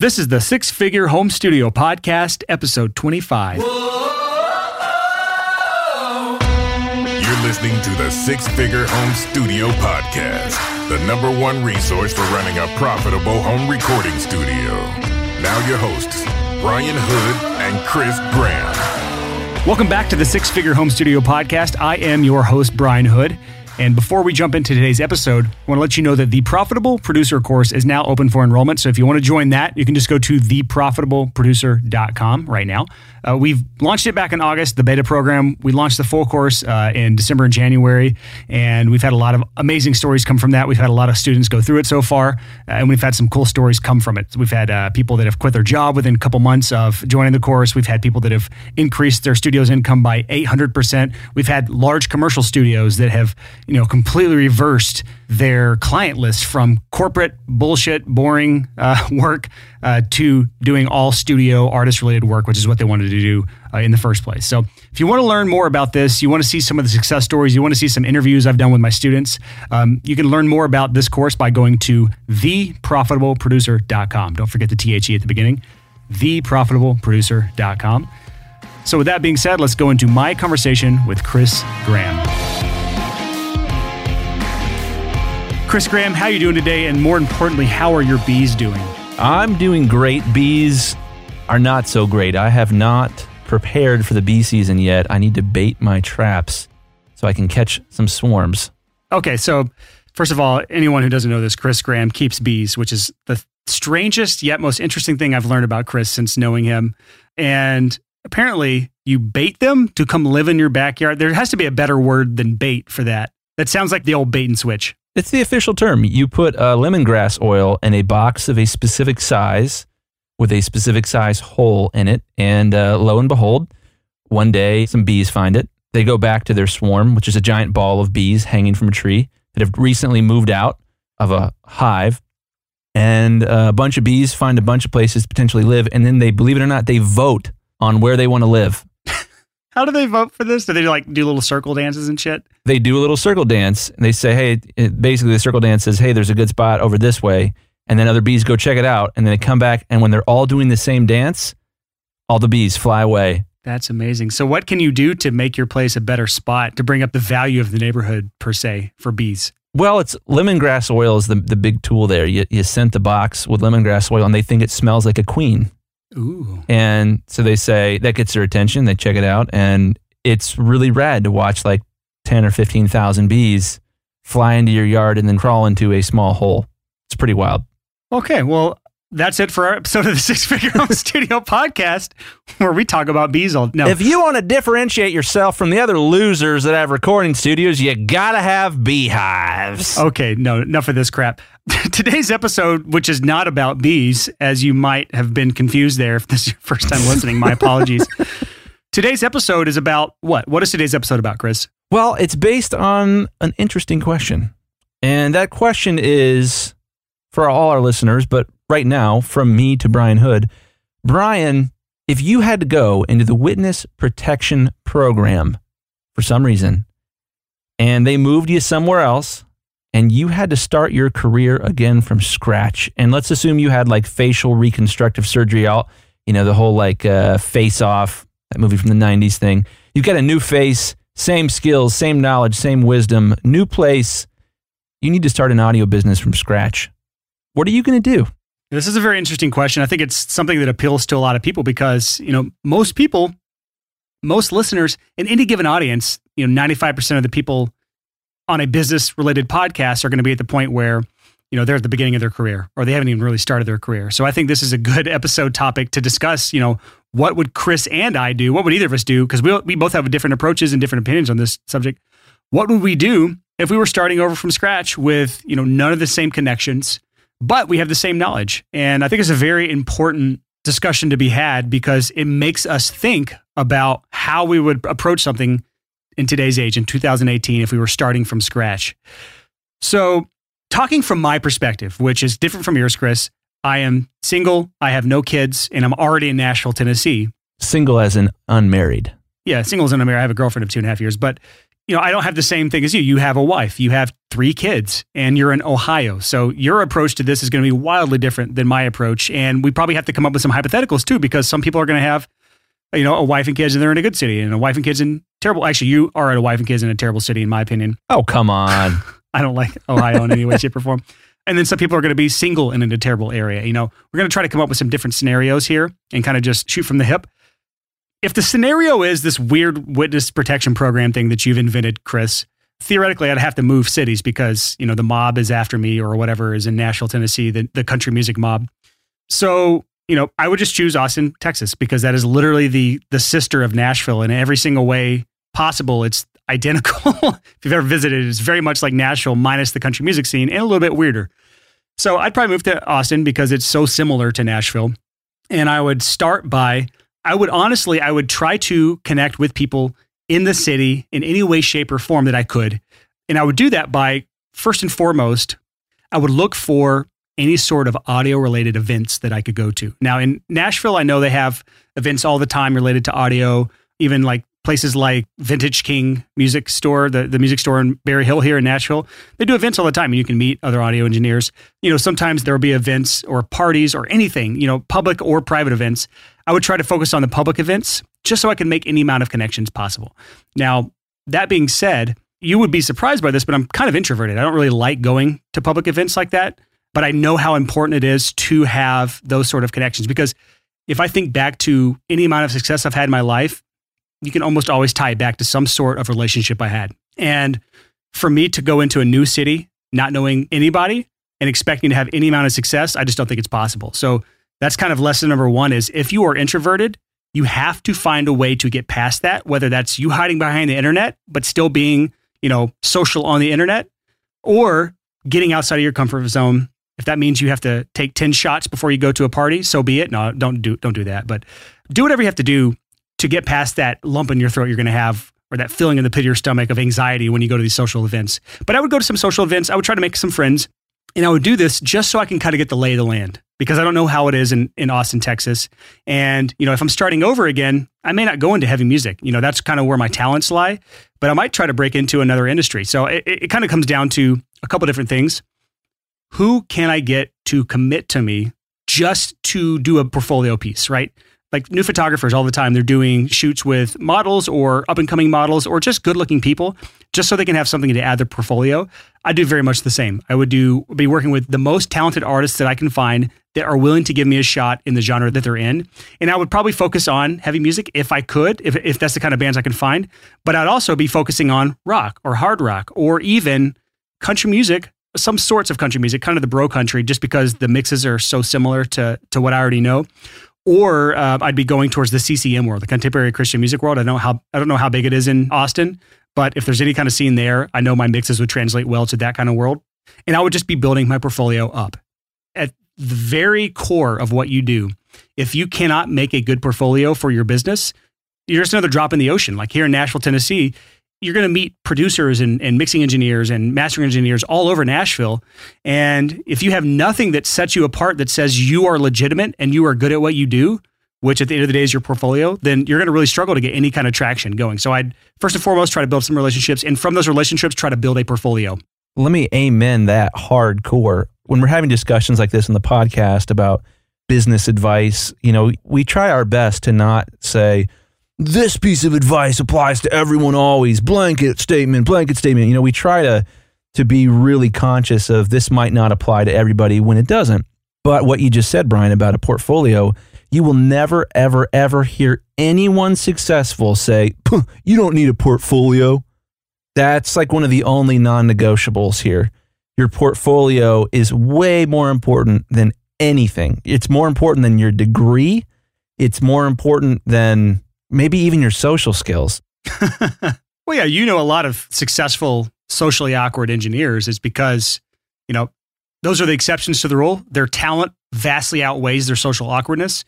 This is the Six Figure Home Studio Podcast, episode 25. You're listening to the Six Figure Home Studio Podcast, the number one resource for running a profitable home recording studio. Now, your hosts, Brian Hood and Chris Graham. Welcome back to the Six Figure Home Studio Podcast. I am your host, Brian Hood. And before we jump into today's episode, I want to let you know that the Profitable Producer course is now open for enrollment. So if you want to join that, you can just go to theprofitableproducer.com right now. Uh, we've launched it back in August, the beta program. We launched the full course uh, in December and January, and we've had a lot of amazing stories come from that. We've had a lot of students go through it so far, uh, and we've had some cool stories come from it. We've had uh, people that have quit their job within a couple months of joining the course. We've had people that have increased their studio's income by 800%. We've had large commercial studios that have, you know, completely reversed their client list from corporate bullshit, boring uh, work uh, to doing all studio artist related work, which is what they wanted to do uh, in the first place. So, if you want to learn more about this, you want to see some of the success stories, you want to see some interviews I've done with my students, um, you can learn more about this course by going to theprofitableproducer.com. Don't forget the THE at the beginning, theprofitableproducer.com. So, with that being said, let's go into my conversation with Chris Graham. Chris Graham, how are you doing today? And more importantly, how are your bees doing? I'm doing great. Bees are not so great. I have not prepared for the bee season yet. I need to bait my traps so I can catch some swarms. Okay, so first of all, anyone who doesn't know this, Chris Graham keeps bees, which is the strangest yet most interesting thing I've learned about Chris since knowing him. And apparently, you bait them to come live in your backyard. There has to be a better word than bait for that. That sounds like the old bait and switch. It's the official term. You put uh, lemongrass oil in a box of a specific size with a specific size hole in it. And uh, lo and behold, one day some bees find it. They go back to their swarm, which is a giant ball of bees hanging from a tree that have recently moved out of a hive. And uh, a bunch of bees find a bunch of places to potentially live. And then they, believe it or not, they vote on where they want to live. How do they vote for this? Do they like do little circle dances and shit? They do a little circle dance. And they say, hey, it, basically the circle dance says, hey, there's a good spot over this way. And then other bees go check it out. And then they come back. And when they're all doing the same dance, all the bees fly away. That's amazing. So, what can you do to make your place a better spot to bring up the value of the neighborhood per se for bees? Well, it's lemongrass oil is the, the big tool there. You, you scent the box with lemongrass oil and they think it smells like a queen. Ooh. And so they say that gets their attention. They check it out, and it's really rad to watch like 10 or 15,000 bees fly into your yard and then crawl into a small hole. It's pretty wild. Okay. Well, that's it for our episode of the Six Figure Home Studio podcast, where we talk about bees all. No, If you want to differentiate yourself from the other losers that have recording studios, you got to have beehives. Okay, no, enough of this crap. Today's episode, which is not about bees, as you might have been confused there if this is your first time listening, my apologies. Today's episode is about what? What is today's episode about, Chris? Well, it's based on an interesting question. And that question is for all our listeners, but right now, from me to Brian Hood. Brian, if you had to go into the witness protection program for some reason, and they moved you somewhere else, and you had to start your career again from scratch, and let's assume you had like facial reconstructive surgery, all you know, the whole like uh, face off, that movie from the 90s thing. You've got a new face, same skills, same knowledge, same wisdom, new place. You need to start an audio business from scratch. What are you going to do? This is a very interesting question. I think it's something that appeals to a lot of people because, you know, most people, most listeners in any given audience, you know, 95% of the people on a business related podcast are going to be at the point where, you know, they're at the beginning of their career or they haven't even really started their career. So I think this is a good episode topic to discuss, you know, what would Chris and I do? What would either of us do? Because we, we both have different approaches and different opinions on this subject. What would we do if we were starting over from scratch with, you know, none of the same connections? but we have the same knowledge. And I think it's a very important discussion to be had because it makes us think about how we would approach something in today's age, in 2018, if we were starting from scratch. So, talking from my perspective, which is different from yours, Chris, I am single, I have no kids, and I'm already in Nashville, Tennessee. Single as in unmarried. Yeah, single as in unmarried. I have a girlfriend of two and a half years, but you know, I don't have the same thing as you. You have a wife, you have three kids, and you're in Ohio. So your approach to this is going to be wildly different than my approach. And we probably have to come up with some hypotheticals too, because some people are going to have, you know, a wife and kids and they're in a good city, and a wife and kids in terrible. Actually, you are at a wife and kids in a terrible city, in my opinion. Oh, come on. I don't like Ohio in any way, shape, or form. And then some people are going to be single and in a terrible area. You know, we're going to try to come up with some different scenarios here and kind of just shoot from the hip if the scenario is this weird witness protection program thing that you've invented, Chris, theoretically I'd have to move cities because, you know, the mob is after me or whatever is in Nashville, Tennessee, the, the country music mob. So, you know, I would just choose Austin, Texas, because that is literally the the sister of Nashville in every single way possible. It's identical. if you've ever visited, it's very much like Nashville minus the country music scene and a little bit weirder. So I'd probably move to Austin because it's so similar to Nashville. And I would start by I would honestly, I would try to connect with people in the city in any way, shape, or form that I could. And I would do that by first and foremost, I would look for any sort of audio related events that I could go to. Now in Nashville, I know they have events all the time related to audio, even like places like Vintage King Music Store, the, the music store in Berry Hill here in Nashville. They do events all the time and you can meet other audio engineers. You know, sometimes there will be events or parties or anything, you know, public or private events. I would try to focus on the public events just so I can make any amount of connections possible. Now, that being said, you would be surprised by this, but I'm kind of introverted. I don't really like going to public events like that, but I know how important it is to have those sort of connections because if I think back to any amount of success I've had in my life, you can almost always tie it back to some sort of relationship I had. And for me to go into a new city, not knowing anybody and expecting to have any amount of success, I just don't think it's possible. So that's kind of lesson number one is if you are introverted, you have to find a way to get past that, whether that's you hiding behind the internet, but still being, you know, social on the internet or getting outside of your comfort zone. If that means you have to take 10 shots before you go to a party, so be it. No, don't do, don't do that, but do whatever you have to do to get past that lump in your throat you're going to have or that feeling in the pit of your stomach of anxiety when you go to these social events. But I would go to some social events. I would try to make some friends. And I would do this just so I can kind of get the lay of the land because I don't know how it is in, in Austin, Texas. And, you know, if I'm starting over again, I may not go into heavy music. You know, that's kind of where my talents lie, but I might try to break into another industry. So it, it kind of comes down to a couple different things. Who can I get to commit to me just to do a portfolio piece, right? Like new photographers all the time they're doing shoots with models or up and coming models or just good looking people just so they can have something to add their portfolio. I do very much the same. I would do be working with the most talented artists that i can find that are willing to give me a shot in the genre that they're in. And i would probably focus on heavy music if i could if, if that's the kind of bands i can find. But i'd also be focusing on rock or hard rock or even country music some sorts of country music kind of the bro country just because the mixes are so similar to to what i already know or uh, I'd be going towards the CCM world, the contemporary Christian music world. I know how I don't know how big it is in Austin, but if there's any kind of scene there, I know my mixes would translate well to that kind of world, and I would just be building my portfolio up. At the very core of what you do, if you cannot make a good portfolio for your business, you're just another drop in the ocean. Like here in Nashville, Tennessee, you're going to meet producers and, and mixing engineers and mastering engineers all over Nashville. And if you have nothing that sets you apart that says you are legitimate and you are good at what you do, which at the end of the day is your portfolio, then you're going to really struggle to get any kind of traction going. So I'd first and foremost try to build some relationships and from those relationships, try to build a portfolio. Let me amen that hardcore. When we're having discussions like this in the podcast about business advice, you know, we try our best to not say, this piece of advice applies to everyone always. Blanket statement blanket statement. You know we try to to be really conscious of this might not apply to everybody when it doesn't. But what you just said brian about a portfolio you will never ever ever hear anyone successful say you don't need a portfolio. That's like one of the only non-negotiables here. Your portfolio is way more important than anything. It's more important than your degree. It's more important than maybe even your social skills. well, yeah, you know a lot of successful socially awkward engineers is because, you know, those are the exceptions to the rule. Their talent vastly outweighs their social awkwardness.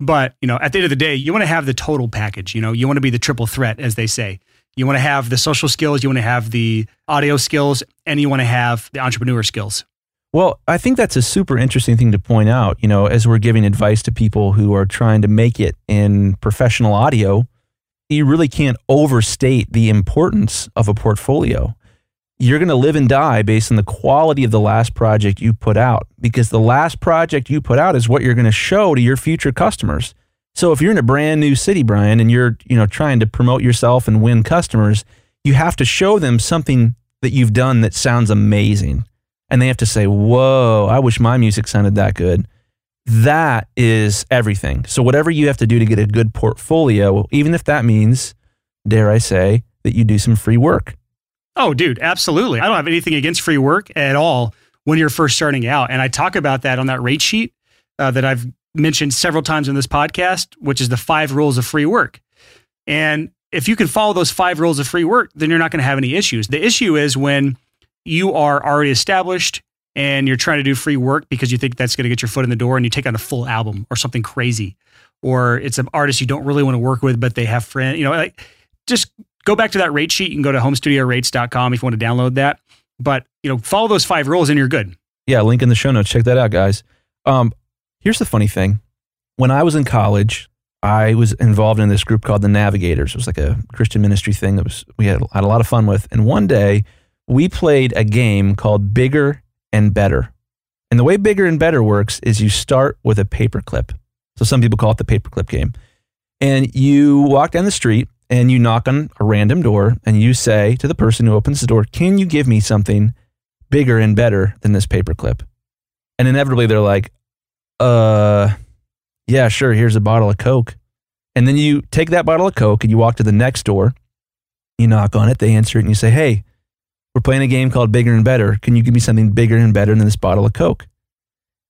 But, you know, at the end of the day, you want to have the total package. You know, you want to be the triple threat, as they say. You want to have the social skills, you want to have the audio skills, and you want to have the entrepreneur skills. Well, I think that's a super interesting thing to point out. You know, as we're giving advice to people who are trying to make it in professional audio, you really can't overstate the importance of a portfolio. You're going to live and die based on the quality of the last project you put out because the last project you put out is what you're going to show to your future customers. So if you're in a brand new city, Brian, and you're, you know, trying to promote yourself and win customers, you have to show them something that you've done that sounds amazing. And they have to say, "Whoa, I wish my music sounded that good." That is everything. So whatever you have to do to get a good portfolio, even if that means, dare I say, that you do some free work. Oh, dude, absolutely. I don't have anything against free work at all when you're first starting out. And I talk about that on that rate sheet uh, that I've mentioned several times in this podcast, which is the five rules of free work. And if you can follow those five rules of free work, then you're not going to have any issues. The issue is when you are already established and you're trying to do free work because you think that's going to get your foot in the door and you take on a full album or something crazy or it's an artist you don't really want to work with but they have friends you know like just go back to that rate sheet you can go to homestudiorates.com if you want to download that but you know follow those five rules and you're good Yeah, link in the show notes. Check that out, guys. Um, here's the funny thing. When I was in college, I was involved in this group called the Navigators. It was like a Christian ministry thing that was we had, had a lot of fun with. And one day we played a game called Bigger and Better. And the way Bigger and Better works is you start with a paperclip. So some people call it the paperclip game. And you walk down the street and you knock on a random door and you say to the person who opens the door, Can you give me something bigger and better than this paperclip? And inevitably they're like, Uh, yeah, sure, here's a bottle of Coke. And then you take that bottle of Coke and you walk to the next door, you knock on it, they answer it, and you say, Hey, we're playing a game called Bigger and Better. Can you give me something bigger and better than this bottle of Coke?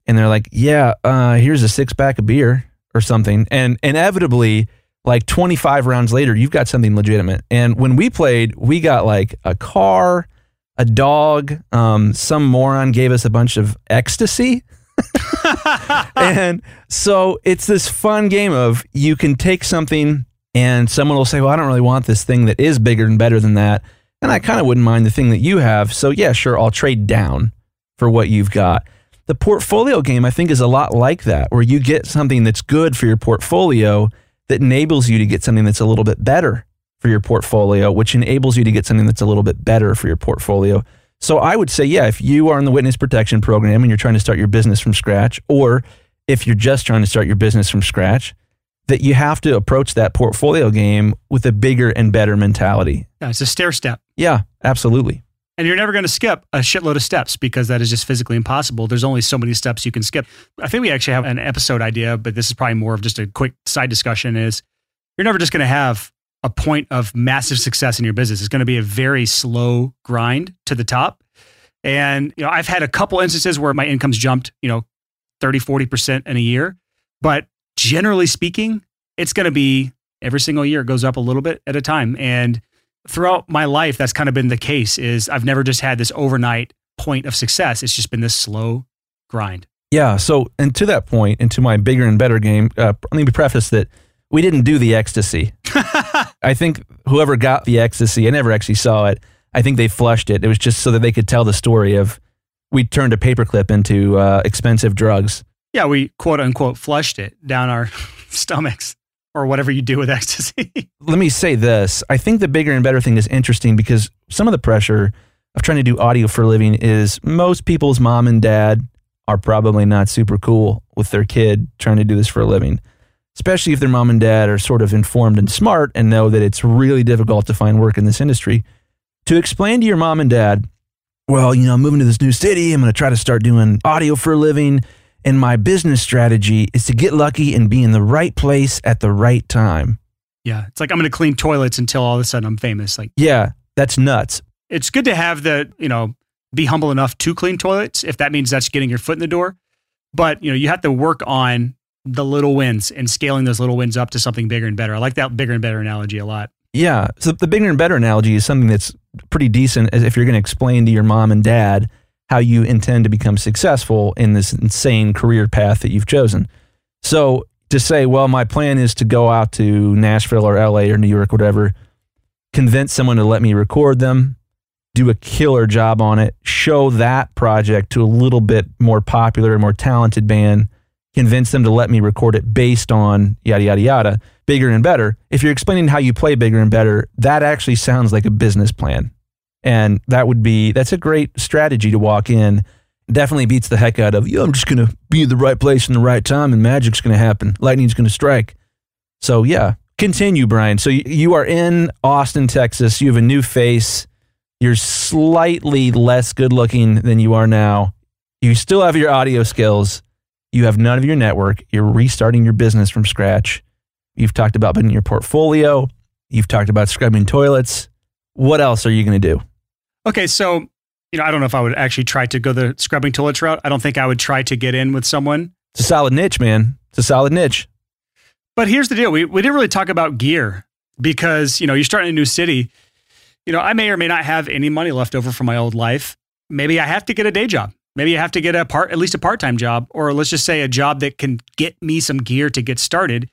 And they're like, Yeah, uh, here's a six pack of beer or something. And inevitably, like 25 rounds later, you've got something legitimate. And when we played, we got like a car, a dog. Um, some moron gave us a bunch of ecstasy. and so it's this fun game of you can take something and someone will say, Well, I don't really want this thing that is bigger and better than that. And I kind of wouldn't mind the thing that you have. So, yeah, sure, I'll trade down for what you've got. The portfolio game, I think, is a lot like that, where you get something that's good for your portfolio that enables you to get something that's a little bit better for your portfolio, which enables you to get something that's a little bit better for your portfolio. So I would say, yeah, if you are in the witness protection program and you're trying to start your business from scratch, or if you're just trying to start your business from scratch, that you have to approach that portfolio game with a bigger and better mentality. yeah, it's a stair step Yeah, absolutely. and you're never going to skip a shitload of steps because that is just physically impossible. There's only so many steps you can skip. I think we actually have an episode idea, but this is probably more of just a quick side discussion is you're never just going to have a point of massive success in your business. It's going to be a very slow grind to the top. And you know, I've had a couple instances where my income's jumped, you know, 30, 40% in a year, but generally speaking, it's going to be every single year it goes up a little bit at a time and throughout my life that's kind of been the case is i've never just had this overnight point of success it's just been this slow grind Yeah. So, and to that point, and to my bigger and better game, uh, let me preface that we didn't do the ecstasy. I think whoever got the ecstasy, I never actually saw it. I think they flushed it. It was just so that they could tell the story of we turned a paperclip into uh, expensive drugs. yeah we quote unquote flushed it down our stomachs or whatever you do with ecstasy Let me say this. I think the bigger and better thing is interesting because some of the pressure of trying to do audio for a living is most people's mom and dad are probably not super cool with their kid trying to do this for a living. Especially if their mom and dad are sort of informed and smart and know that it's really difficult to find work in this industry. To explain to your mom and dad, well, you know, I'm moving to this new city. I'm going to try to start doing audio for a living. And my business strategy is to get lucky and be in the right place at the right time. yeah it's like i'm going to clean toilets until all of a sudden i'm famous like Yeah, that's nuts. it's good to have the you know be humble enough to clean toilets if that means that's getting your foot in the door but you know you have to work on the little wins and scaling those little wins up to something bigger and better i like that bigger and better analogy a lot Yeah. So the bigger and better analogy is something that's pretty decent as if you're going to explain to your mom and dad how you intend to become successful in this insane career path that you've chosen. So to say, well, my plan is to go out to Nashville or LA or New York, whatever, convince someone to let me record them, do a killer job on it, show that project to a little bit more popular, and more talented band, convince them to let me record it based on yada, yada, yada, bigger and better. If you're explaining how you play bigger and better, that actually sounds like a business plan. And that would be, that's a great strategy to walk in. Definitely beats the heck out of, yo, I'm just going to be in the right place in the right time and magic's going to happen. Lightning's going to strike. So, yeah, continue, Brian. So, you are in Austin, Texas. You have a new face. You're slightly less good looking than you are now. You still have your audio skills. You have none of your network. You're restarting your business from scratch. You've talked about building your portfolio. You've talked about scrubbing toilets. What else are you going to do? Okay, so you know, I don't know if I would actually try to go the scrubbing toilets route. I don't think I would try to get in with someone. It's a solid niche, man. It's a solid niche. But here's the deal: we we didn't really talk about gear because you know you're starting a new city. You know, I may or may not have any money left over from my old life. Maybe I have to get a day job. Maybe I have to get a part, at least a part time job, or let's just say a job that can get me some gear to get started.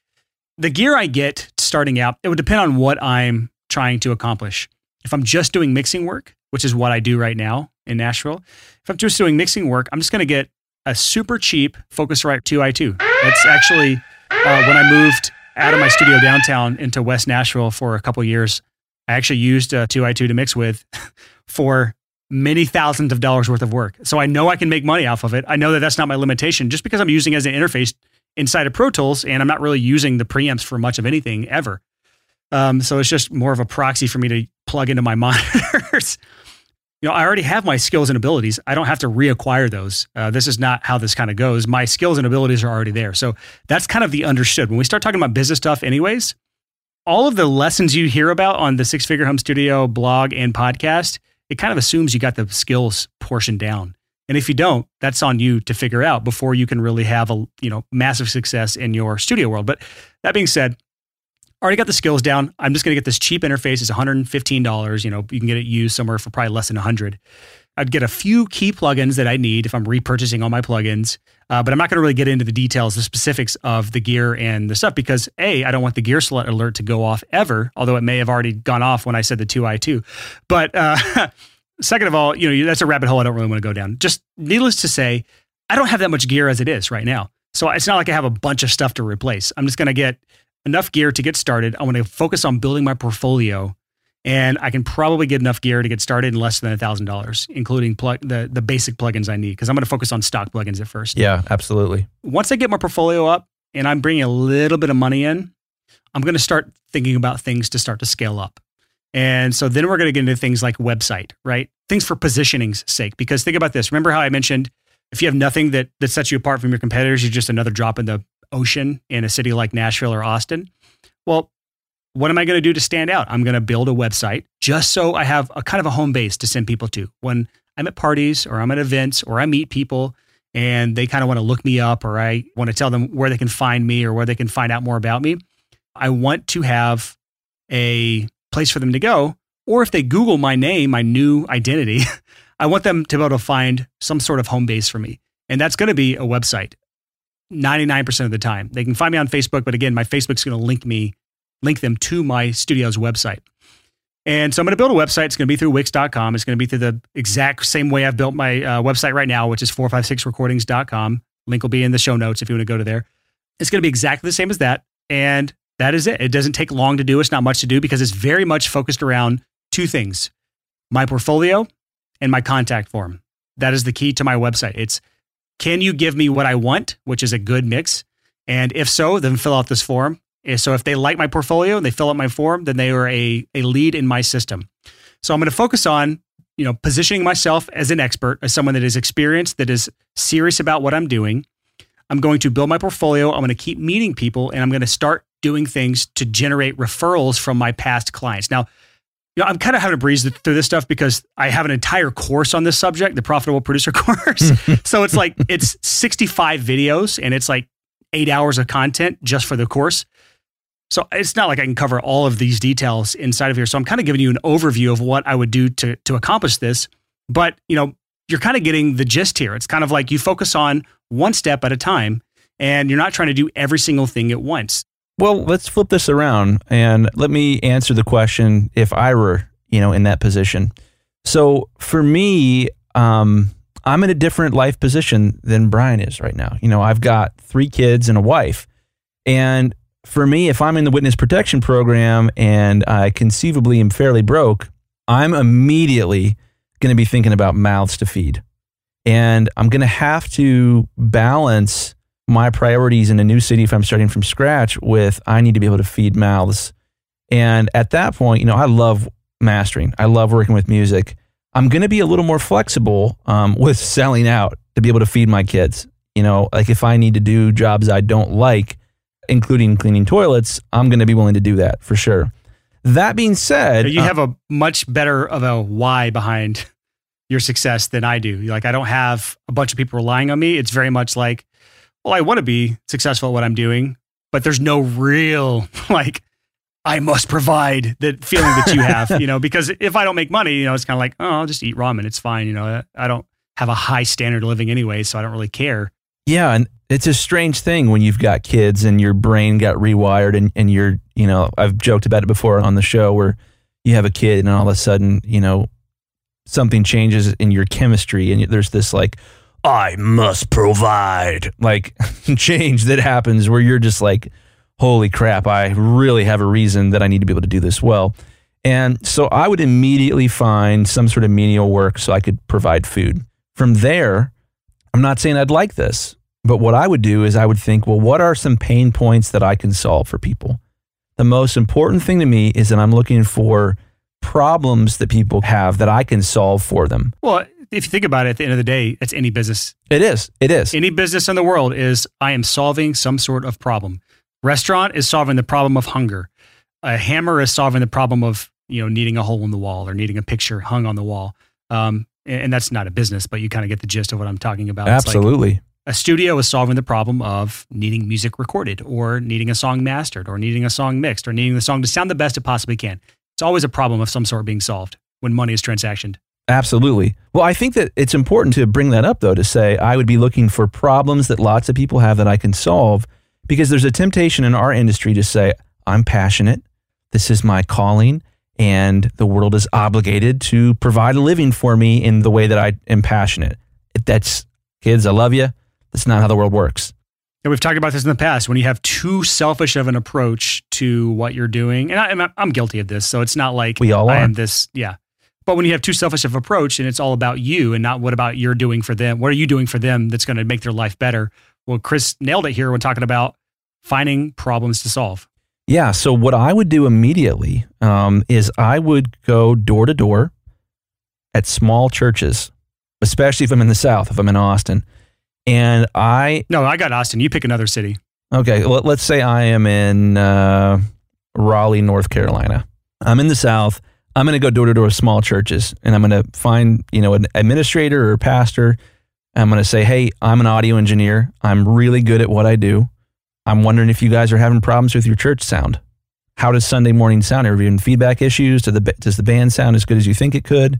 The gear I get starting out, it would depend on what I'm trying to accomplish. If I'm just doing mixing work, which is what I do right now in Nashville, if I'm just doing mixing work, I'm just going to get a super cheap Focusrite 2i2. That's actually uh, when I moved out of my studio downtown into West Nashville for a couple years. I actually used a 2i2 to mix with for many thousands of dollars worth of work. So I know I can make money off of it. I know that that's not my limitation just because I'm using as an interface inside of Pro Tools and I'm not really using the preamps for much of anything ever. Um, so it's just more of a proxy for me to plug into my monitors. You know, I already have my skills and abilities. I don't have to reacquire those. Uh, this is not how this kind of goes. My skills and abilities are already there. So that's kind of the understood. When we start talking about business stuff, anyways, all of the lessons you hear about on the Six Figure Home Studio blog and podcast, it kind of assumes you got the skills portion down. And if you don't, that's on you to figure out before you can really have a you know massive success in your studio world. But that being said, already got the skills down. I'm just going to get this cheap interface. It's $115. You know, you can get it used somewhere for probably less than 100. I'd get a few key plugins that I need if I'm repurchasing all my plugins. Uh, but I'm not going to really get into the details, the specifics of the gear and the stuff because A, I don't want the gear select alert to go off ever, although it may have already gone off when I said the 2i2. But uh, second of all, you know, that's a rabbit hole I don't really want to go down. Just needless to say, I don't have that much gear as it is right now. So it's not like I have a bunch of stuff to replace. I'm just going to get enough gear to get started. I want to focus on building my portfolio, and I can probably get enough gear to get started in less than a thousand dollars, including plug the the basic plugins I need because I'm going to focus on stock plugins at first. Yeah, absolutely. Once I get my portfolio up and I'm bringing a little bit of money in, I'm going to start thinking about things to start to scale up. And so then we're going to get into things like website, right? Things for positioning's sake. Because think about this. Remember how I mentioned if you have nothing that that sets you apart from your competitors, you're just another drop in the ocean in a city like Nashville or Austin. Well, what am I going to do to stand out? I'm going to build a website just so I have a kind of a home base to send people to. When I'm at parties or I'm at events or I meet people and they kind of want to look me up or I want to tell them where they can find me or where they can find out more about me, I want to have a place for them to go. Or if they Google my name, my new identity, I want them to be able to find some sort of home base for me. And that's going to be a website. 99% of the time. They can find me on Facebook, but again, my Facebook's going to link me, link them to my studio's website. And so I'm going to build a website. It's going to be through Wix.com. It's going to be through the exact same way I've built my uh, website right now, which is 456recordings.com. Link will be in the show notes if you want to go to there. It's going to be exactly the same as that. And that is it. It doesn't take long to do. It's not much to do because it's very much focused around two things my portfolio and my contact form. That is the key to my website. It's can you give me what I want, which is a good mix? And if so, then fill out this form. Eh, so if they like my portfolio and they fill out my form, then they are a, a lead in my system. So I'm going to focus on, you know, positioning myself as an expert, as someone that is experienced, that is serious about what I'm doing. I'm going to build my portfolio. I'm going to keep meeting people and I'm going to start doing things to generate referrals from my past clients. Now, you know, I'm kind of having to breeze through this stuff because I have an entire course on this subject, the profitable producer course. so it's like it's 65 videos and it's like eight hours of content just for the course. So it's not like I can cover all of these details inside of here. So I'm kind of giving you an overview of what I would do to to accomplish this. But you know, you're kind of getting the gist here. It's kind of like you focus on one step at a time, and you're not trying to do every single thing at once. Well, let's flip this around and let me answer the question if I were, you know, in that position. So for me, um, I'm in a different life position than Brian is right now. You know, I've got three kids and a wife. And for me, if I'm in the witness protection program and I conceivably am fairly broke, I'm immediately going to be thinking about mouths to feed. And I'm going to have to balance my priorities in a new city if I'm starting from scratch with I need to be able to feed mouths. And at that point, you know, I love mastering, I love working with music. I'm going to be a little more flexible um, with selling out to be able to feed my kids. You know, like if I need to do jobs I don't like, including cleaning toilets, I'm going to be willing to do that for sure. That being said, you uh, have a much better of a why behind your success than I do. Like I don't have a bunch of people relying on me. It's very much like, well, I want to be successful at what I'm doing, but there's no real like I must provide the feeling that you have, you know, because if I don't make money, you know, it's kind of like, oh, I'll just eat ramen. It's fine. You know, I don't have a high standard of living anyway, so I don't really care. Yeah, and it's a strange thing when you've got kids and your brain got rewired and, and you're, you know, I've joked about it before on the show where you have a kid and all of a sudden, you know, something changes in your chemistry and there's this like, I must provide like change that happens where you're just like, holy crap, I really have a reason that I need to be able to do this well. And so I would immediately find some sort of menial work so I could provide food. From there, I'm not saying I'd like this, but what I would do is I would think, well, what are some pain points that I can solve for people? The most important thing to me is that I'm looking for problems that people have that I can solve for them. Well, if you think about it, at the end of the day, it's any business. It is. It is. Any business in the world is I am solving some sort of problem. Restaurant is solving the problem of hunger. A hammer is solving the problem of you know needing a hole in the wall or needing a picture hung on the wall. Um, and, and that's not a business, but you kind of get the gist of what I'm talking about. It's like Absolutely. a studio is solving the problem of needing music recorded or needing a song mastered or needing a song mixed or needing the song to sound the best it possibly can. It's always a problem of some sort being solved when money is transactioned. Absolutely. Well, I think that it's important to bring that up, though, to say I would be looking for problems that lots of people have that I can solve because there's a temptation in our industry to say, I'm passionate. This is my calling. And the world is obligated to provide a living for me in the way that I am passionate. That's kids, I love you. That's not how the world works. And we've talked about this in the past. When you have too selfish of an approach to what you're doing, and I, I'm- I'm guilty of this, so it's not like We all I are. am this, yeah. But when you have too selfish of approach and it's all about you and not what about you're doing for them, what are you doing for them that's going to make their life better? Well, Chris nailed it here when talking about finding problems to solve. Yeah. So what I would do immediately um, is I would go door to door at small churches, especially if I'm in the South, if I'm in Austin, and I No, I got Austin. You pick another city. okay, let, let's say I am in uh, Raleigh, North Carolina. I'm in the South. I'm going to go door to door with small churches, and I'm going to find you know an administrator or pastor. I'm going to say, hey, I'm an audio engineer. I'm really good at what I do. I'm wondering if you guys are having problems with your church sound. How does Sunday morning sound? Are you having feedback issues? Do the, does the band sound as good as you think it could?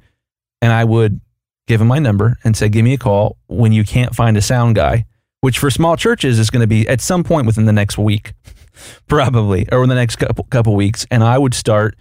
And I would give them my number and say, give me a call when you can't find a sound guy, which for small churches is going to be at some point within the next week, probably, or in the next couple, couple weeks. And I would start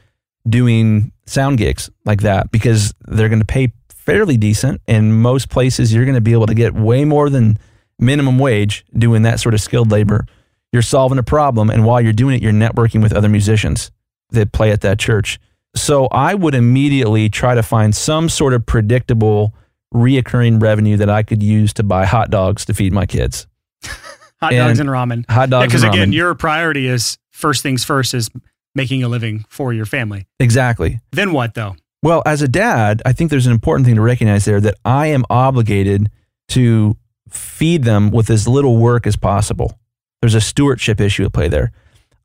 doing sound gigs like that because they're going to pay fairly decent. In most places, you're going to be able to get way more than minimum wage doing that sort of skilled labor. You're solving a problem, and while you're doing it, you're networking with other musicians that play at that church. So I would immediately try to find some sort of predictable, reoccurring revenue that I could use to buy hot dogs to feed my kids. Hot And dogs and ramen. Hot dogs, Because again, your priority is first things first is making a living for your family. exactly. Then what though? Well, as a dad, I think there's an important thing to recognize there that I am obligated to feed them with as little work as possible. There's a stewardship issue at play there.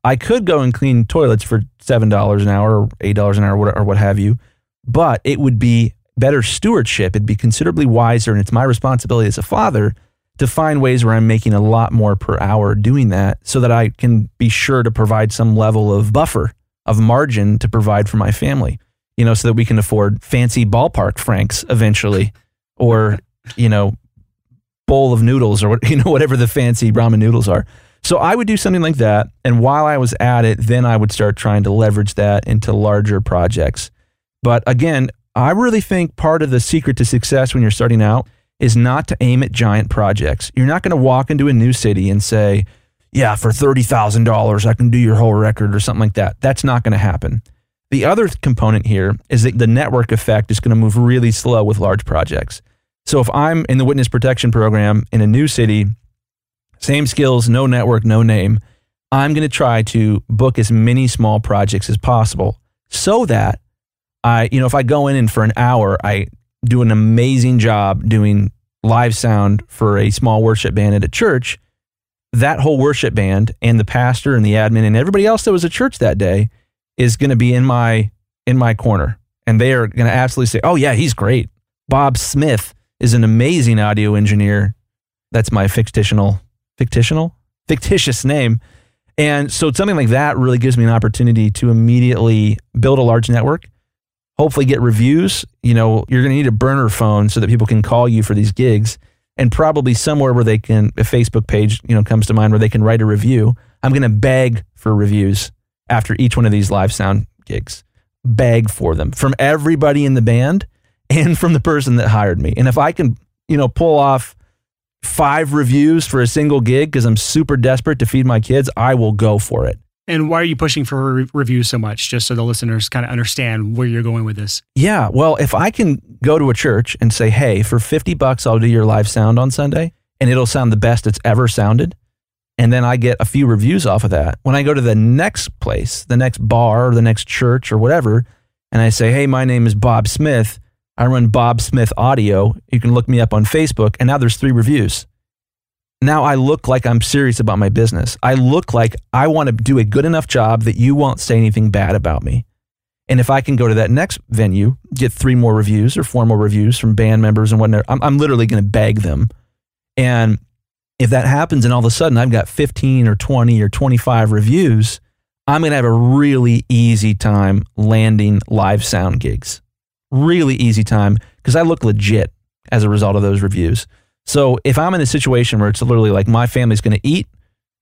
I could go and clean toilets for seven dollars an hour or eight dollars an hour or what have you, but it would be better stewardship. It'd be considerably wiser, and it's my responsibility as a father to find ways where I'm making a lot more per hour doing that, so that I can be sure to provide some level of buffer of margin to provide for my family you know, so that we can afford fancy ballpark franks eventually, or you know, bowl of noodles or you know whatever the fancy ramen noodles are. So I would do something like that, and while I was at it, then I would start trying to leverage that into larger projects. But again, I really think part of the secret to success when you're starting out is not to aim at giant projects. You're not going to walk into a new city and say, yeah, for $30,000, I can do your whole record or something like that. That's not going to happen. The other component here is that the network effect is going to move really slow with large projects. So if I'm in the witness protection program in a new city, same skills, no network, no name, I'm going to try to book as many small projects as possible so that I, you know, if I go in and for an hour, I do an amazing job doing live sound for a small worship band at a church, that whole worship band and the pastor and the admin and everybody else that was at church that day is going to be in my in my corner and they are going to absolutely say, "Oh yeah, he's great." Bob Smith is an amazing audio engineer. That's my fictional fictional fictitious name. And so something like that really gives me an opportunity to immediately build a large network, hopefully get reviews. You know, you're going to need a burner phone so that people can call you for these gigs and probably somewhere where they can a Facebook page, you know, comes to mind where they can write a review. I'm going to beg for reviews after each one of these live sound gigs. Beg for them from everybody in the band and from the person that hired me. And if I can, you know, pull off five reviews for a single gig because I'm super desperate to feed my kids, I will go for it. And why are you pushing for re- reviews so much? Just so the listeners kind of understand where you're going with this. Yeah. Well, if I can go to a church and say, hey, for 50 bucks, I'll do your live sound on Sunday and it'll sound the best it's ever sounded. And then I get a few reviews off of that. When I go to the next place, the next bar or the next church or whatever, and I say, hey, my name is Bob Smith. I run Bob Smith Audio. You can look me up on Facebook. And now there's three reviews. Now I look like I'm serious about my business. I look like I want to do a good enough job that you won't say anything bad about me. And if I can go to that next venue, get three more reviews or four more reviews from band members and whatnot, I'm, I'm literally going to beg them. And if that happens and all of a sudden I've got 15 or 20 or 25 reviews, I'm going to have a really easy time landing live sound gigs really easy time because I look legit as a result of those reviews. So if I'm in a situation where it's literally like my family's going to eat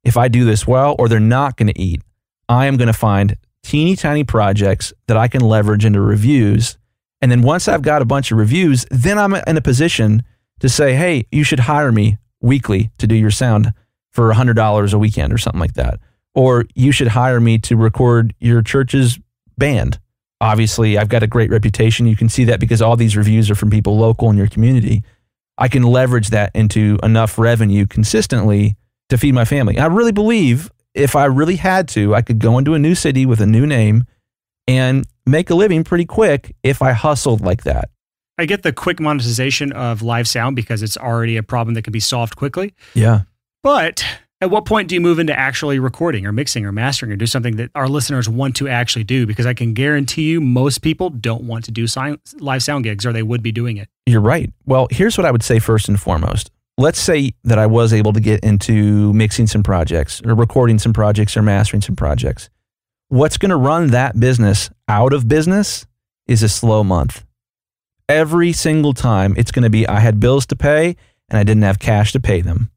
if I do this well, or they're not going to eat, I am going to find teeny tiny projects that I can leverage into reviews. And then once I've got a bunch of reviews, then I'm in a position to say, hey, you should hire me weekly to do your sound for $100 a weekend or something like that. Or you should hire me to record your church's band obviously I've got a great reputation. You can see that because all these reviews are from people local in your community. I can leverage that into enough revenue consistently to feed my family. I really believe if I really had to, I could go into a new city with a new name and make a living pretty quick if I hustled like that. I get the quick monetization of live sound because it's already a problem that can be solved quickly. Yeah. But at what point do you move into actually recording or mixing or mastering or do something that our listeners want to actually do? Because I can guarantee you most people don't want to do live sound gigs or they would be doing it. You're right. Well, here's what I would say first and foremost. Let's say that I was able to get into mixing some projects or recording some projects or mastering some projects. What's going to run that business out of business is a slow month. Every single time it's going to be I had bills to pay and I didn't have cash to pay them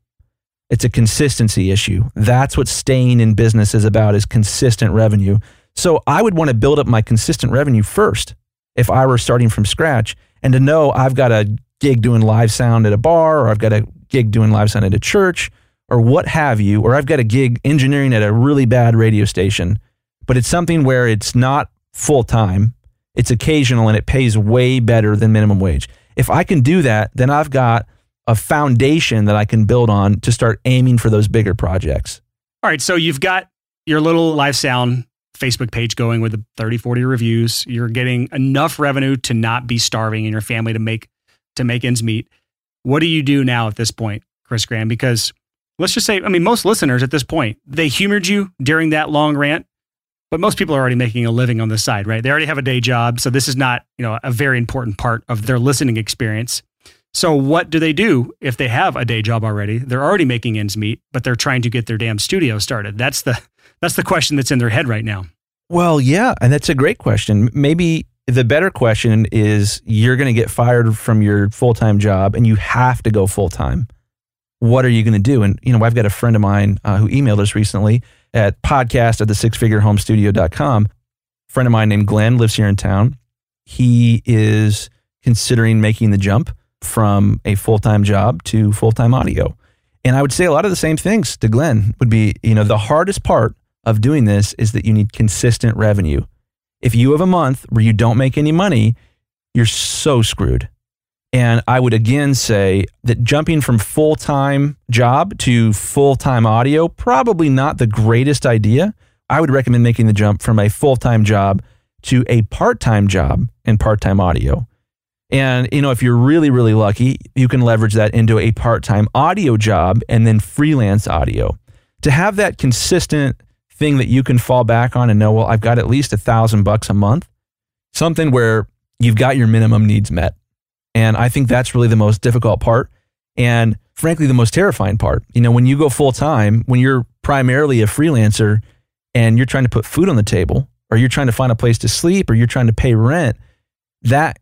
it's a consistency issue. That's what staying in business is about is consistent revenue. So I would want to build up my consistent revenue first if I were starting from scratch and to know I've got a gig doing live sound at a bar or I've got a gig doing live sound at a church or what have you, or I've got a gig engineering at a really bad radio station, but it's something where it's not full time, it's occasional and it pays way better than minimum wage. If I can do that, then I've got a foundation that I can build on to start aiming for those bigger projects. All right. So you've got your little live sound Facebook page going with the 30, 40 reviews. You're getting enough revenue to not be starving in your family to make to make ends meet. What do you do now at this point, Chris Graham? Because let's just say, I mean, most listeners at this point, they humored you during that long rant, but most people are already making a living on the side, right? They already have a day job. So this is not, you know, a very important part of their listening experience. So what do they do if they have a day job already? They're already making ends meet, but they're trying to get their damn studio started. That's the that's the question that's in their head right now. Well, yeah, and that's a great question. Maybe the better question is you're going to get fired from your full-time job and you have to go full-time. What are you going to do? And you know, I've got a friend of mine uh, who emailed us recently at podcast at the sixfigurehomestudio.com. A friend of mine named Glenn lives here in town. He is considering making the jump from a full time job to full time audio. And I would say a lot of the same things to Glenn would be, you know, the hardest part of doing this is that you need consistent revenue. If you have a month where you don't make any money, you're so screwed. And I would again say that jumping from full time job to full time audio, probably not the greatest idea. I would recommend making the jump from a full time job to a part time job and part time audio. And, you know, if you're really, really lucky, you can leverage that into a part time audio job and then freelance audio. To have that consistent thing that you can fall back on and know, well, I've got at least a thousand bucks a month, something where you've got your minimum needs met. And I think that's really the most difficult part. And frankly, the most terrifying part. You know, when you go full time, when you're primarily a freelancer and you're trying to put food on the table, or you're trying to find a place to sleep, or you're trying to pay rent, that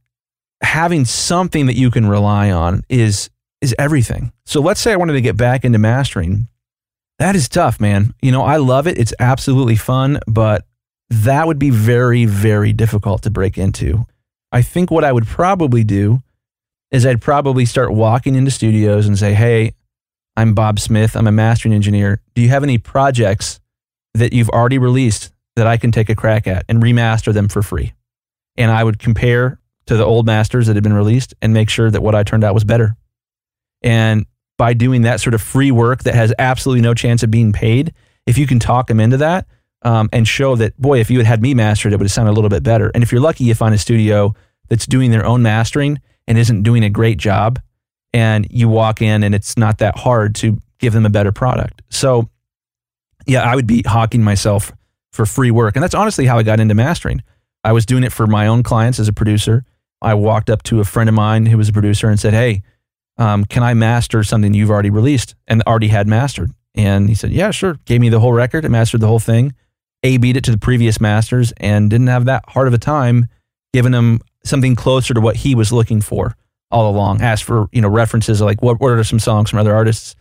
having something that you can rely on is is everything. So let's say I wanted to get back into mastering. That is tough, man. You know, I love it. It's absolutely fun, but that would be very, very difficult to break into. I think what I would probably do is I'd probably start walking into studios and say, Hey, I'm Bob Smith. I'm a mastering engineer. Do you have any projects that you've already released that I can take a crack at and remaster them for free? And I would compare to the old masters that had been released and make sure that what I turned out was better. And by doing that sort of free work that has absolutely no chance of being paid, if you can talk them into that um, and show that, boy, if you had had me mastered, it would have sounded a little bit better. And if you're lucky, you find a studio that's doing their own mastering and isn't doing a great job, and you walk in and it's not that hard to give them a better product. So, yeah, I would be hawking myself for free work. And that's honestly how I got into mastering. I was doing it for my own clients as a producer. I walked up to a friend of mine who was a producer and said, Hey, um, can I master something you've already released and already had mastered? And he said, Yeah, sure. Gave me the whole record and mastered the whole thing. A beat it to the previous masters and didn't have that hard of a time giving him something closer to what he was looking for all along. Asked for, you know, references like what, what are some songs from other artists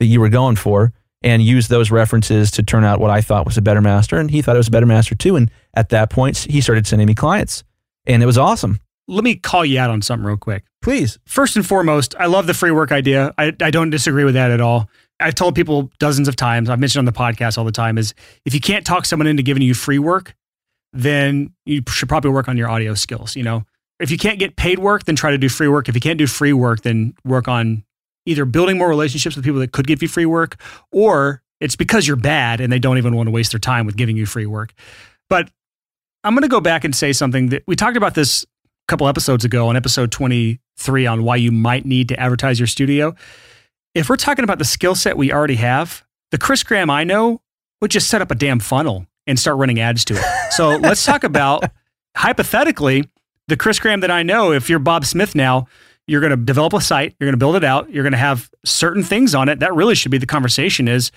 that you were going for and use those references to turn out what I thought was a better master. And he thought it was a better master too. And at that point, he started sending me clients and it was awesome let me call you out on something real quick. Please. First and foremost, I love the free work idea. I, I don't disagree with that at all. I've told people dozens of times, I've mentioned on the podcast all the time, is if you can't talk someone into giving you free work, then you should probably work on your audio skills. You know, if you can't get paid work, then try to do free work. If you can't do free work, then work on either building more relationships with people that could give you free work, or it's because you're bad and they don't even want to waste their time with giving you free work. But I'm going to go back and say something that we talked about this couple episodes ago on episode 23 on why you might need to advertise your studio. If we're talking about the skill set we already have, the Chris Graham I know would just set up a damn funnel and start running ads to it. So let's talk about hypothetically the Chris Graham that I know. If you're Bob Smith now, you're going to develop a site, you're going to build it out, you're going to have certain things on it. That really should be the conversation is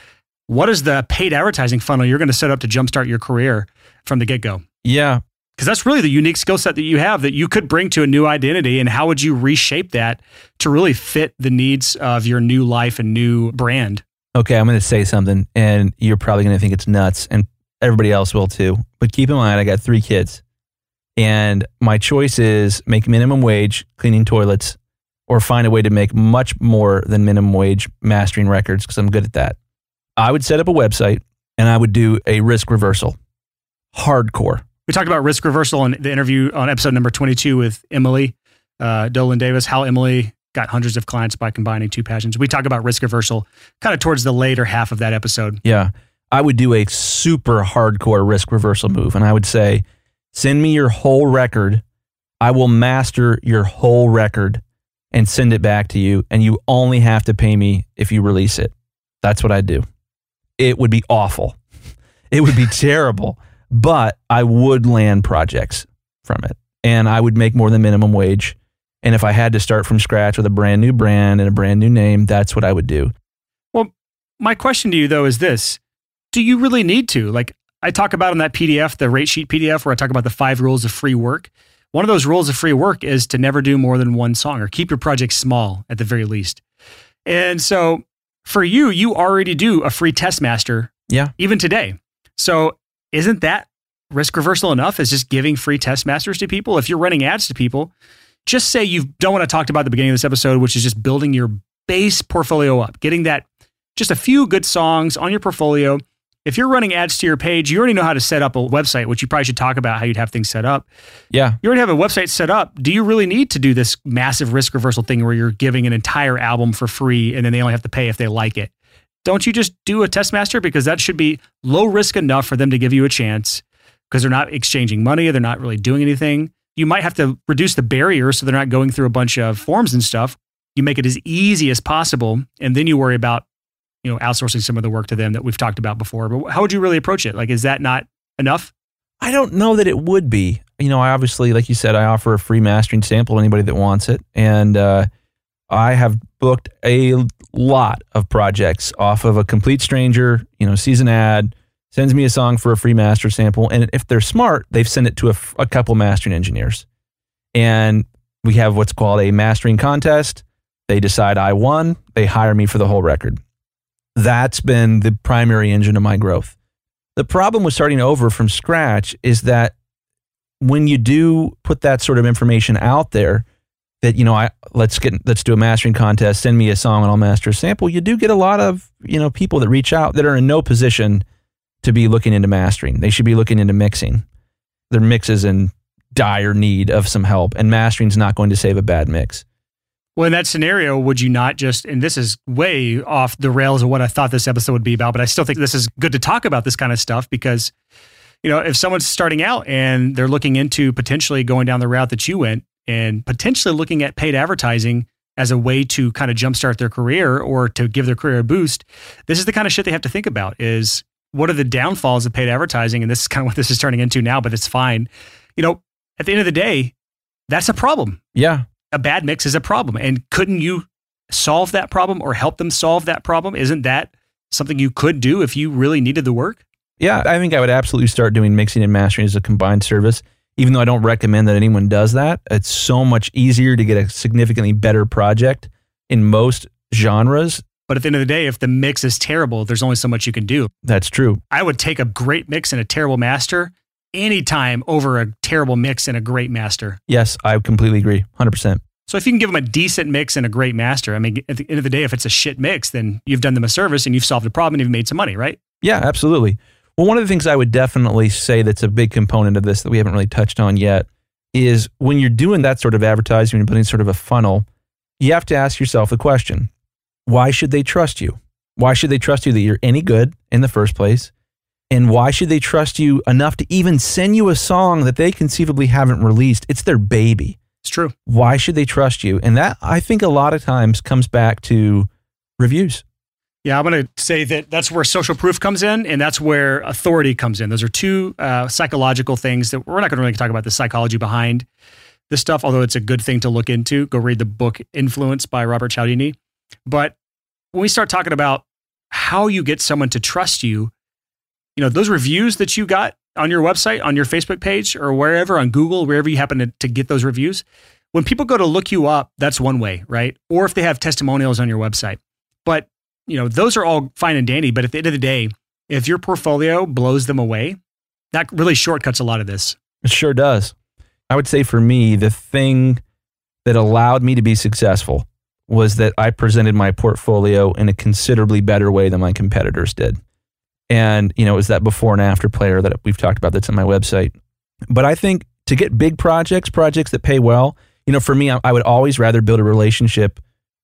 what is the paid advertising funnel you're going to set up to jumpstart your career from the get go? Yeah because that's really the unique skill set that you have that you could bring to a new identity and how would you reshape that to really fit the needs of your new life and new brand? Okay i'm going to say something and you're probably going to think it's nuts and everybody else will too but keep in mind i got three kids and my choice is make minimum wage cleaning toilets or find a way to make much more than minimum wage mastering records because i'm good at that. I would set up a website and i would do a risk reversal. Hardcore we talked about risk reversal in the interview on episode number 22 with Emily uh, Dolan Davis, how Emily got hundreds of clients by combining two passions. We talk about risk reversal kind of towards the later half of that episode. Yeah. I would do a super hardcore risk reversal move. And I would say, send me your whole record. I will master your whole record and send it back to you. And you only have to pay me if you release it. That's what I'd do. It would be awful. It would be terrible but I would land projects from it and I would make more than minimum wage. And if I had to start from scratch with a brand new brand and a brand new name, that's what I would do. Well, my question to you though is this Do you really need to? Like I talk about in that PDF, the rate sheet PDF, where I talk about the five rules of free work. One of those rules of free work is to never do more than one song or keep your project small at the very least. And so for you, you already do a free test master. Yeah. Even today. So isn't that risk reversal enough as just giving free test masters to people? If you're running ads to people, just say you don't want to talked about at the beginning of this episode, which is just building your base portfolio up, getting that just a few good songs on your portfolio. If you're running ads to your page, you already know how to set up a website, which you probably should talk about how you'd have things set up. Yeah. You already have a website set up. Do you really need to do this massive risk reversal thing where you're giving an entire album for free and then they only have to pay if they like it? Don't you just do a test master because that should be low risk enough for them to give you a chance because they're not exchanging money, they're not really doing anything. You might have to reduce the barriers so they're not going through a bunch of forms and stuff. You make it as easy as possible and then you worry about you know outsourcing some of the work to them that we've talked about before. But how would you really approach it? Like is that not enough? I don't know that it would be. You know, I obviously, like you said, I offer a free mastering sample to anybody that wants it, and uh, I have booked a lot of projects off of a complete stranger. You know, sees an ad, sends me a song for a free master sample, and if they're smart, they've sent it to a, a couple mastering engineers, and we have what's called a mastering contest. They decide I won. They hire me for the whole record. That's been the primary engine of my growth. The problem with starting over from scratch is that when you do put that sort of information out there, that you know, I let's get let's do a mastering contest, send me a song and I'll master a sample. You do get a lot of you know people that reach out that are in no position to be looking into mastering. They should be looking into mixing. Their mix is in dire need of some help, and mastering's not going to save a bad mix. Well, in that scenario, would you not just, and this is way off the rails of what I thought this episode would be about, but I still think this is good to talk about this kind of stuff because, you know, if someone's starting out and they're looking into potentially going down the route that you went and potentially looking at paid advertising as a way to kind of jumpstart their career or to give their career a boost, this is the kind of shit they have to think about is what are the downfalls of paid advertising? And this is kind of what this is turning into now, but it's fine. You know, at the end of the day, that's a problem. Yeah, a bad mix is a problem. And couldn't you solve that problem or help them solve that problem? Isn't that something you could do if you really needed the work? Yeah, I think I would absolutely start doing mixing and mastering as a combined service. Even though I don't recommend that anyone does that, it's so much easier to get a significantly better project in most genres. But at the end of the day, if the mix is terrible, there's only so much you can do. That's true. I would take a great mix and a terrible master anytime over a terrible mix and a great master. Yes, I completely agree. 100%. So if you can give them a decent mix and a great master, I mean, at the end of the day, if it's a shit mix, then you've done them a service and you've solved a problem and you've made some money, right? Yeah, absolutely. Well, one of the things I would definitely say that's a big component of this that we haven't really touched on yet is when you're doing that sort of advertising and putting sort of a funnel, you have to ask yourself the question why should they trust you? Why should they trust you that you're any good in the first place? And why should they trust you enough to even send you a song that they conceivably haven't released? It's their baby. It's true. Why should they trust you? And that, I think, a lot of times comes back to reviews. Yeah, I'm going to say that that's where social proof comes in, and that's where authority comes in. Those are two uh, psychological things that we're not going to really talk about the psychology behind this stuff, although it's a good thing to look into. Go read the book Influence by Robert Cialdini. But when we start talking about how you get someone to trust you, you know, those reviews that you got on your website, on your Facebook page, or wherever on Google, wherever you happen to, to get those reviews, when people go to look you up, that's one way, right? Or if they have testimonials on your website. But, you know, those are all fine and dandy. But at the end of the day, if your portfolio blows them away, that really shortcuts a lot of this. It sure does. I would say for me, the thing that allowed me to be successful was that I presented my portfolio in a considerably better way than my competitors did. And, you know, it was that before and after player that we've talked about that's on my website. But I think to get big projects, projects that pay well, you know, for me, I would always rather build a relationship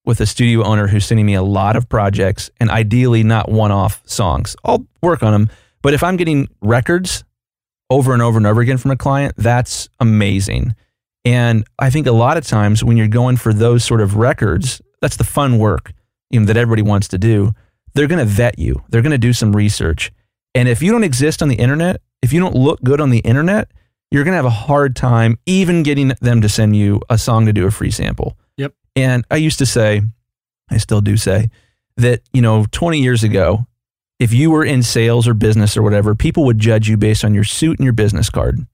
with a studio owner who's sending me a lot of projects and ideally not one off songs. I'll work on them. But if I'm getting records over and over and over again from a client, that's amazing. And I think a lot of times when you're going for those sort of records, that's the fun work you know, that everybody wants to do. They're going to vet you. They're going to do some research. And if you don't exist on the internet, if you don't look good on the internet, you're going to have a hard time even getting them to send you a song to do a free sample. Yep. And I used to say, I still do say, that, you know, 20 years ago, if you were in sales or business or whatever, people would judge you based on your suit and your business card.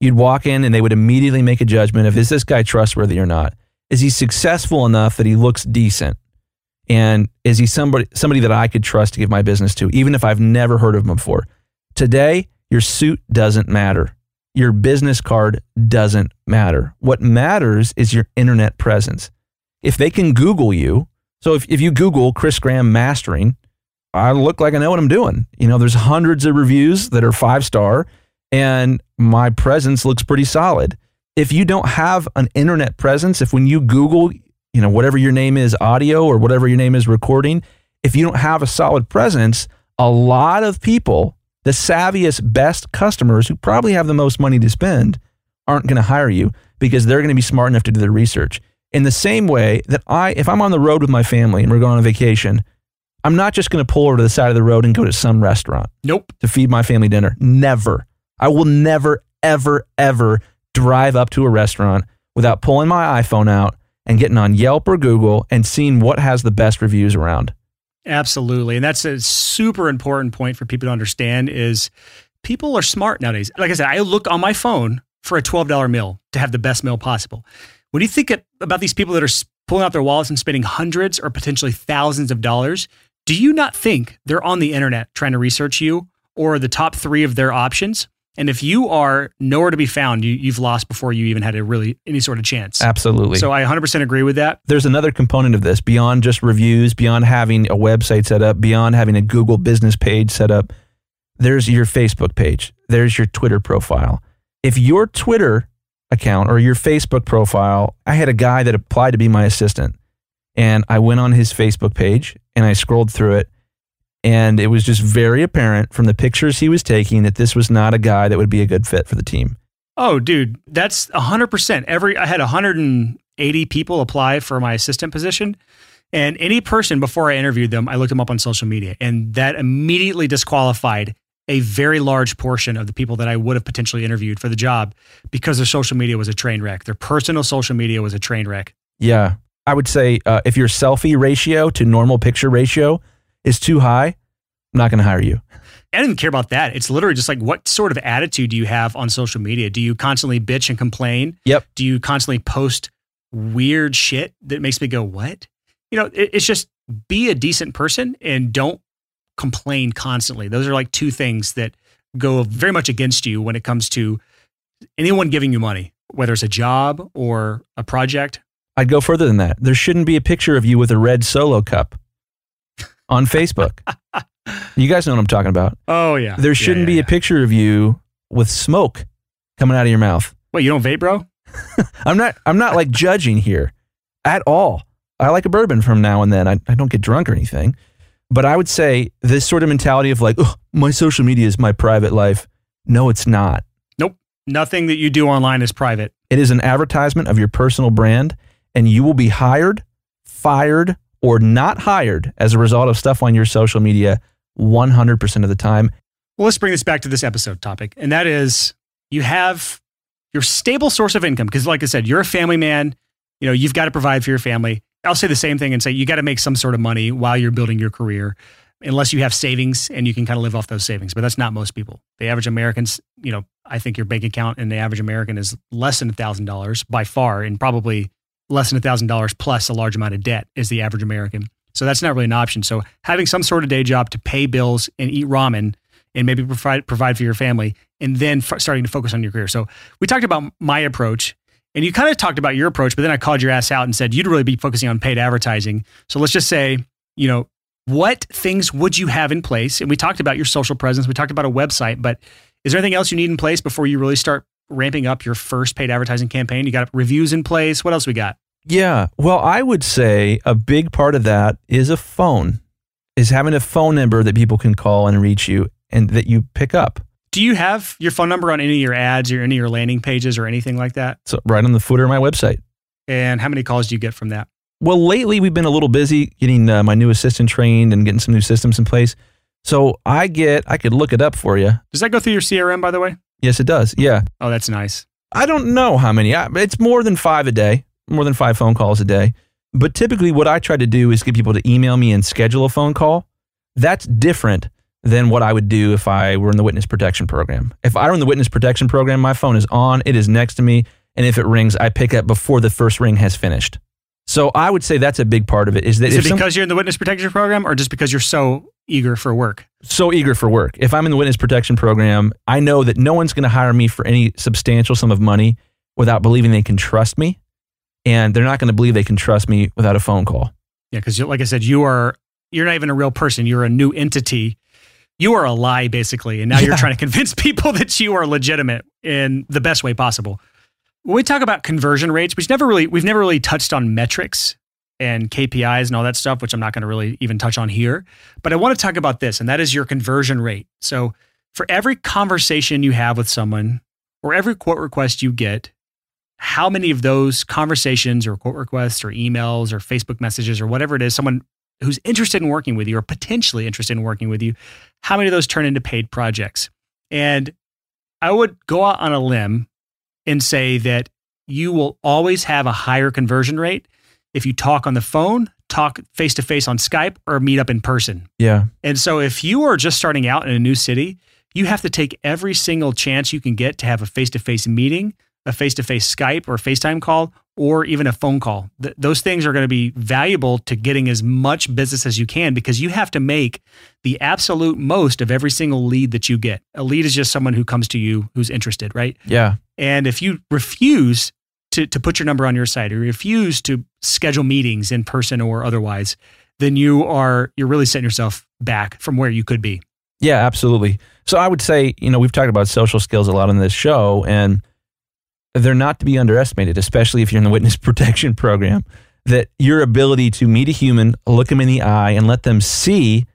You'd walk in and they would immediately make a judgment of is this guy trustworthy or not? Is he successful enough that he looks decent? And is he somebody somebody that I could trust to give my business to, even if I've never heard of him before? Today, your suit doesn't matter. your business card doesn't matter. What matters is your internet presence. If they can Google you, so if, if you Google Chris Graham mastering, I look like I know what I'm doing. You know, there's hundreds of reviews that are five star, and my presence looks pretty solid. If you don't have an internet presence, if when you Google, you know, whatever your name is, audio or whatever your name is, recording, if you don't have a solid presence, a lot of people, the savviest, best customers who probably have the most money to spend, aren't going to hire you because they're going to be smart enough to do their research. In the same way that I, if I'm on the road with my family and we're going on a vacation, I'm not just going to pull over to the side of the road and go to some restaurant Nope. to feed my family dinner. Never. I will never, ever, ever drive up to a restaurant without pulling my iPhone out and getting on Yelp or Google and seeing what has the best reviews around. Absolutely. And that's a super important point for people to understand is people are smart nowadays. Like I said, I look on my phone for a $12 meal to have the best meal possible. When you think about these people that are pulling out their wallets and spending hundreds or potentially thousands of dollars, do you not think they're on the internet trying to research you or the top three of their options? And if you are nowhere to be found, you, you've lost before you even had a really any sort of chance. Absolutely. So I 100% agree with that. There's another component of this beyond just reviews, beyond having a website set up, beyond having a Google business page set up. There's your Facebook page, there's your Twitter profile. If your Twitter account or your Facebook profile, I had a guy that applied to be my assistant, and I went on his Facebook page and I scrolled through it. And it was just very apparent from the pictures he was taking that this was not a guy that would be a good fit for the team. Oh, dude, that's 100%. Every I had 180 people apply for my assistant position. And any person before I interviewed them, I looked them up on social media, and that immediately disqualified a very large portion of the people that I would have potentially interviewed for the job because their social media was a train wreck. Their personal social media was a train wreck. Yeah. I would say uh, if your selfie ratio to normal picture ratio is too high, I'm not going to hire you. I didn't care about that. It's literally just like, what sort of attitude do you have on social media? Do you constantly bitch and complain? Yep. Do you constantly post weird shit that makes me go, what? You know, it, it's just be a decent person and don't complain constantly. Those are like two things that go very much against you when it comes to anyone giving you money, whether it's a job or a project. I'd go further than that. There shouldn't be a picture of you with a red solo cup on Facebook. you guys know what I'm talking about. Oh, yeah. There shouldn't yeah, be yeah. a picture of you with smoke coming out of your mouth. Wait, you don't vape, bro? I'm not I'm not like judging here at all. I like a bourbon from now and then. I, I don't get drunk or anything. But I would say this sort of mentality of like, oh, my social media is my private life. No, it's not. Nope. Nothing that you do online is private. It is an advertisement of your personal brand, and you will be hired, fired, or not hired as a result of stuff on your social media 100% of the time. Well, let's bring this back to this episode topic, and that is you have your stable source of income because, like I said, you're a family man. You know, you've got to provide for your family. I'll say the same thing and say you got to make some sort of money while you're building your career, unless you have savings and you can kind of live off those savings. But that's not most people. The average Americans, you know, I think your bank account in the average American is less than a thousand dollars by far, and probably less than a thousand dollars plus a large amount of debt is the average American. So that's not really an option. So having some sort of day job to pay bills and eat ramen and maybe provide provide for your family, and then f- starting to focus on your career. So we talked about my approach, and you kind of talked about your approach, but then I called your ass out and said you'd really be focusing on paid advertising. So let's just say, you know, what things would you have in place? And we talked about your social presence, we talked about a website, but is there anything else you need in place before you really start ramping up your first paid advertising campaign? You got reviews in place. What else we got? Yeah. Well, I would say a big part of that is a phone, is having a phone number that people can call and reach you and that you pick up. Do you have your phone number on any of your ads or any of your landing pages or anything like that? So right on the footer of my website. And how many calls do you get from that? Well, lately we've been a little busy getting uh, my new assistant trained and getting some new systems in place. So I get, I could look it up for you. Does that go through your CRM, by the way? Yes, it does. Yeah. Oh, that's nice. I don't know how many. I- It's more than five a day, more than five phone calls a day. But typically, what I try to do is get people to email me and schedule a phone call. That's different than what I would do if I were in the witness protection program. If I were in the witness protection program, my phone is on, it is next to me, and if it rings, I pick up before the first ring has finished. So I would say that's a big part of it. Is that Is it some- because you're in the witness protection program or just because you're so eager for work? so eager for work. If I'm in the witness protection program, I know that no one's going to hire me for any substantial sum of money without believing they can trust me, and they're not going to believe they can trust me without a phone call. Yeah, because like I said, you are you're not even a real person. You're a new entity. You are a lie, basically, and now you're trying to convince people that you are legitimate in the best way possible. When we talk about conversion rates, which never really we've never really touched on metrics and KPIs and all that stuff, which I'm not going to really even touch on here. But I want to talk about this, and that is your conversion rate. So for every conversation you have with someone or every quote request you get, how many of those conversations or quote requests or emails or Facebook messages or whatever it is, someone who's interested in working with you or potentially interested in working with you, how many of those turn into paid projects? And I would go out on a limb and say that you will always have a higher conversion rate if you talk on the phone, talk face to face on Skype, or meet up in person. Yeah, And so if you are just starting out in a new city, you have to take every single chance you can get to have a face to face meeting, a face to face Skype or FaceTime call, or even a phone call. Th- those things are going to be valuable to getting as much business as you can because you have to make the absolute most of every single lead that you get. A lead is just someone who comes to you who's interested, right? yeah, And if you refuse to, to put your number on your site or refuse to schedule meetings in person or otherwise, then you are you're really setting yourself back from where you could be. yeah, absolutely. So I would say, you know, we've talked about social skills a lot on this show, and they're not to be underestimated, especially if you're in the witness protection program. That your ability to meet a human, look them in the eye, and let them see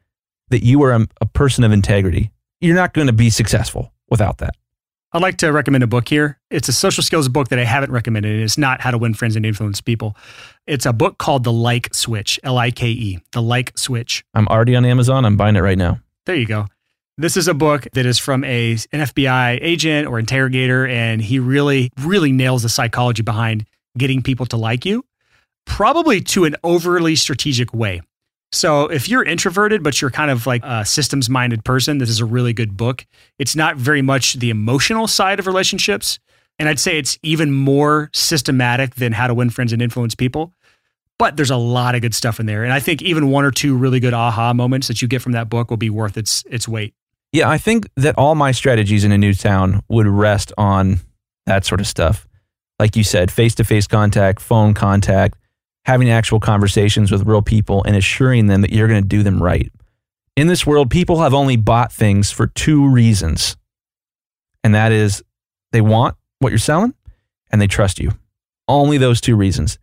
that you are a, a person of integrity. You're not going to be successful without that. I'd like to recommend a book here. It's a social skills book that I haven't recommended. It's not How to Win Friends and Influence People. It's a book called The Like Switch, L I K E, The Like Switch. I'm already on Amazon. I'm buying it right now. There you go. This is a book that is from a, an FBI agent or interrogator, and he really, really nails the psychology behind getting people to like you, probably to an overly strategic way. So if you're introverted, but you're kind of like a systems minded person, this is a really good book. It's not very much the emotional side of relationships. And I'd say it's even more systematic than how to win friends and influence people. But there's a lot of good stuff in there. And I think even one or two really good aha moments that you get from that book will be worth its its weight. Yeah, I think that all my strategies in a new town would rest on that sort of stuff. Like you said, face to face contact, phone contact, having actual conversations with real people and assuring them that you're going to do them right. In this world, people have only bought things for two reasons. And that is they want what you're selling and they trust you. Only those two reasons.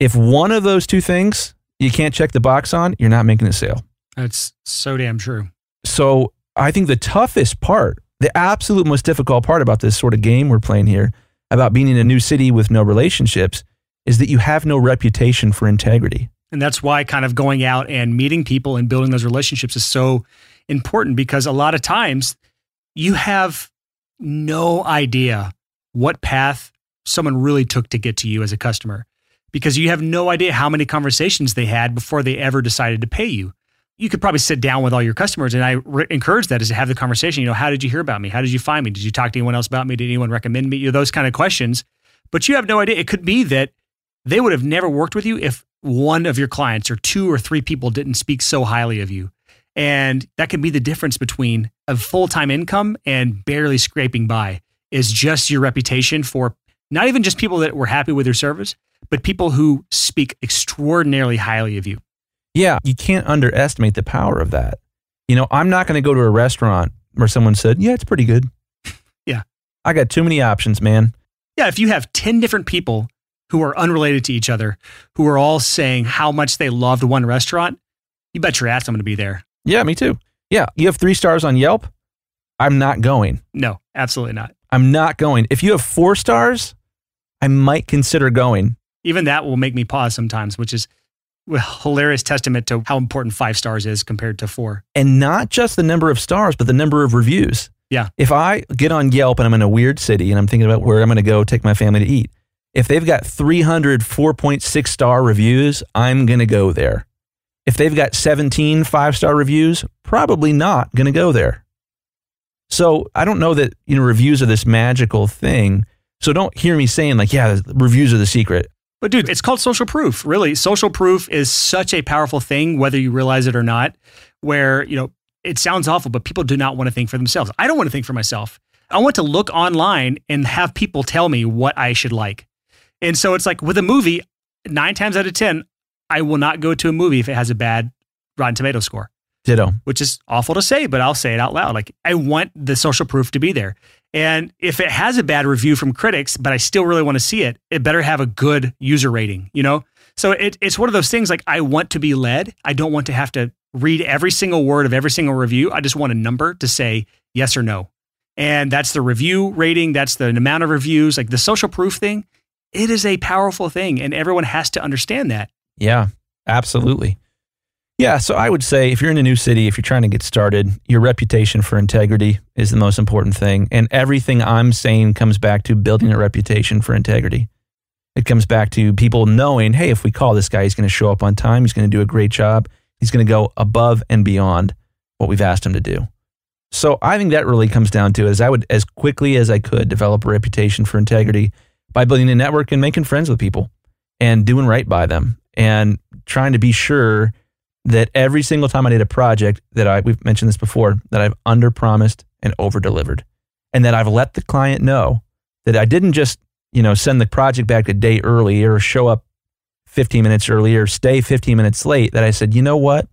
If one of those two things you can't check the box on, you're not making a sale. That's so damn true. So I think the toughest part, the absolute most difficult part about this sort of game we're playing here, about being in a new city with no relationships, is that you have no reputation for integrity. And that's why kind of going out and meeting people and building those relationships is so important because a lot of times you have no idea what path someone really took to get to you as a customer because you have no idea how many conversations they had before they ever decided to pay you. You could probably sit down with all your customers, and I re- encourage that is to have the conversation. You know, how did you hear about me? How did you find me? Did you talk to anyone else about me? Did anyone recommend me? You know, those kind of questions. But you have no idea. It could be that they would have never worked with you if one of your clients or two or three people didn't speak so highly of you. And that can be the difference between a full time income and barely scraping by, is just your reputation for not even just people that were happy with your service, but people who speak extraordinarily highly of you. Yeah, you can't underestimate the power of that. You know, I'm not going to go to a restaurant where someone said, Yeah, it's pretty good. Yeah. I got too many options, man. Yeah, if you have 10 different people who are unrelated to each other, who are all saying how much they loved one restaurant, you bet your ass I'm going to be there. Yeah, me too. Yeah, you have three stars on Yelp. I'm not going. No, absolutely not. I'm not going. If you have four stars, I might consider going. Even that will make me pause sometimes, which is hilarious testament to how important five stars is compared to four. and not just the number of stars, but the number of reviews. Yeah. If I get on Yelp and I'm in a weird city and I'm thinking about where I'm going to go take my family to eat, if they've got 300 4.6 star reviews, I'm going to go there. If they've got 17 five star reviews, probably not going to go there. So I don't know that you know reviews are this magical thing. So don't hear me saying like, yeah, reviews are the secret. But dude, it's called social proof. Really, social proof is such a powerful thing, whether you realize it or not. Where you know it sounds awful, but people do not want to think for themselves. I don't want to think for myself. I want to look online and have people tell me what I should like. And so it's like with a movie, nine times out of ten, I will not go to a movie if it has a bad Rotten Tomato score Ditto. which is awful to say, but I'll say it out loud. Like, I want the social proof to be there. And if it has a bad review from critics, but I still really want to see it, it better have a good user rating, you know? So it, it's one of those things like I want to be led. I don't want to have to read every single word of every single review. I just want a number to say yes or no. And that's the review rating, that's the amount of reviews, like the social proof thing. It is a powerful thing, and everyone has to understand that. Yeah, absolutely. Yeah, so I would say if you're in a new city, if you're trying to get started, your reputation for integrity is the most important thing. And everything I'm saying comes back to building a reputation for integrity. It comes back to people knowing, hey, if we call this guy, he's going to show up on time, he's going to do a great job, he's going to go above and beyond what we've asked him to do. So I think that really comes down to is I would as quickly as I could develop a reputation for integrity by building a network and making friends with people and doing right by them and trying to be sure that every single time I did a project that I we've mentioned this before that I've under promised and over delivered and that I've let the client know that I didn't just you know send the project back a day early or show up 15 minutes early or stay 15 minutes late that I said you know what?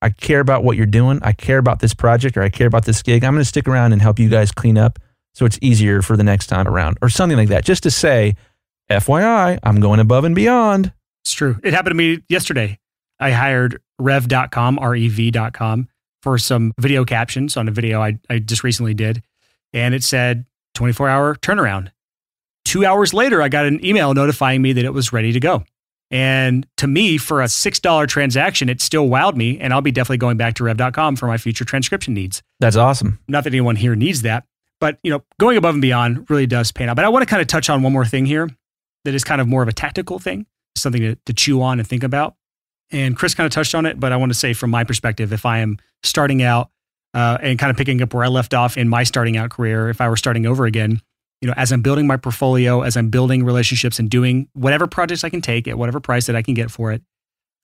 I care about what you're doing. I care about this project or I care about this gig. I'm going to stick around and help you guys clean up so it's easier for the next time around or something like that just to say FYI I'm going above and beyond. It's true. It happened to me yesterday. I hired rev.com, R E V.com, for some video captions on a video I, I just recently did. And it said 24 hour turnaround. Two hours later, I got an email notifying me that it was ready to go. And to me, for a $6 transaction, it still wowed me. And I'll be definitely going back to rev.com for my future transcription needs. that's awesome Not that anyone here needs that, but you know, going above and beyond really does pay out. But I want to kind of touch on one more thing here that is kind of more of a tactical thing, something to, to chew on and think about. And Chris kind of touched on it, but I want to say from my perspective, if I am starting out uh, and kind of picking up where I left off in my starting out career, if I were starting over again, you know, as I'm building my portfolio, as I'm building relationships and doing whatever projects I can take at whatever price that I can get for it,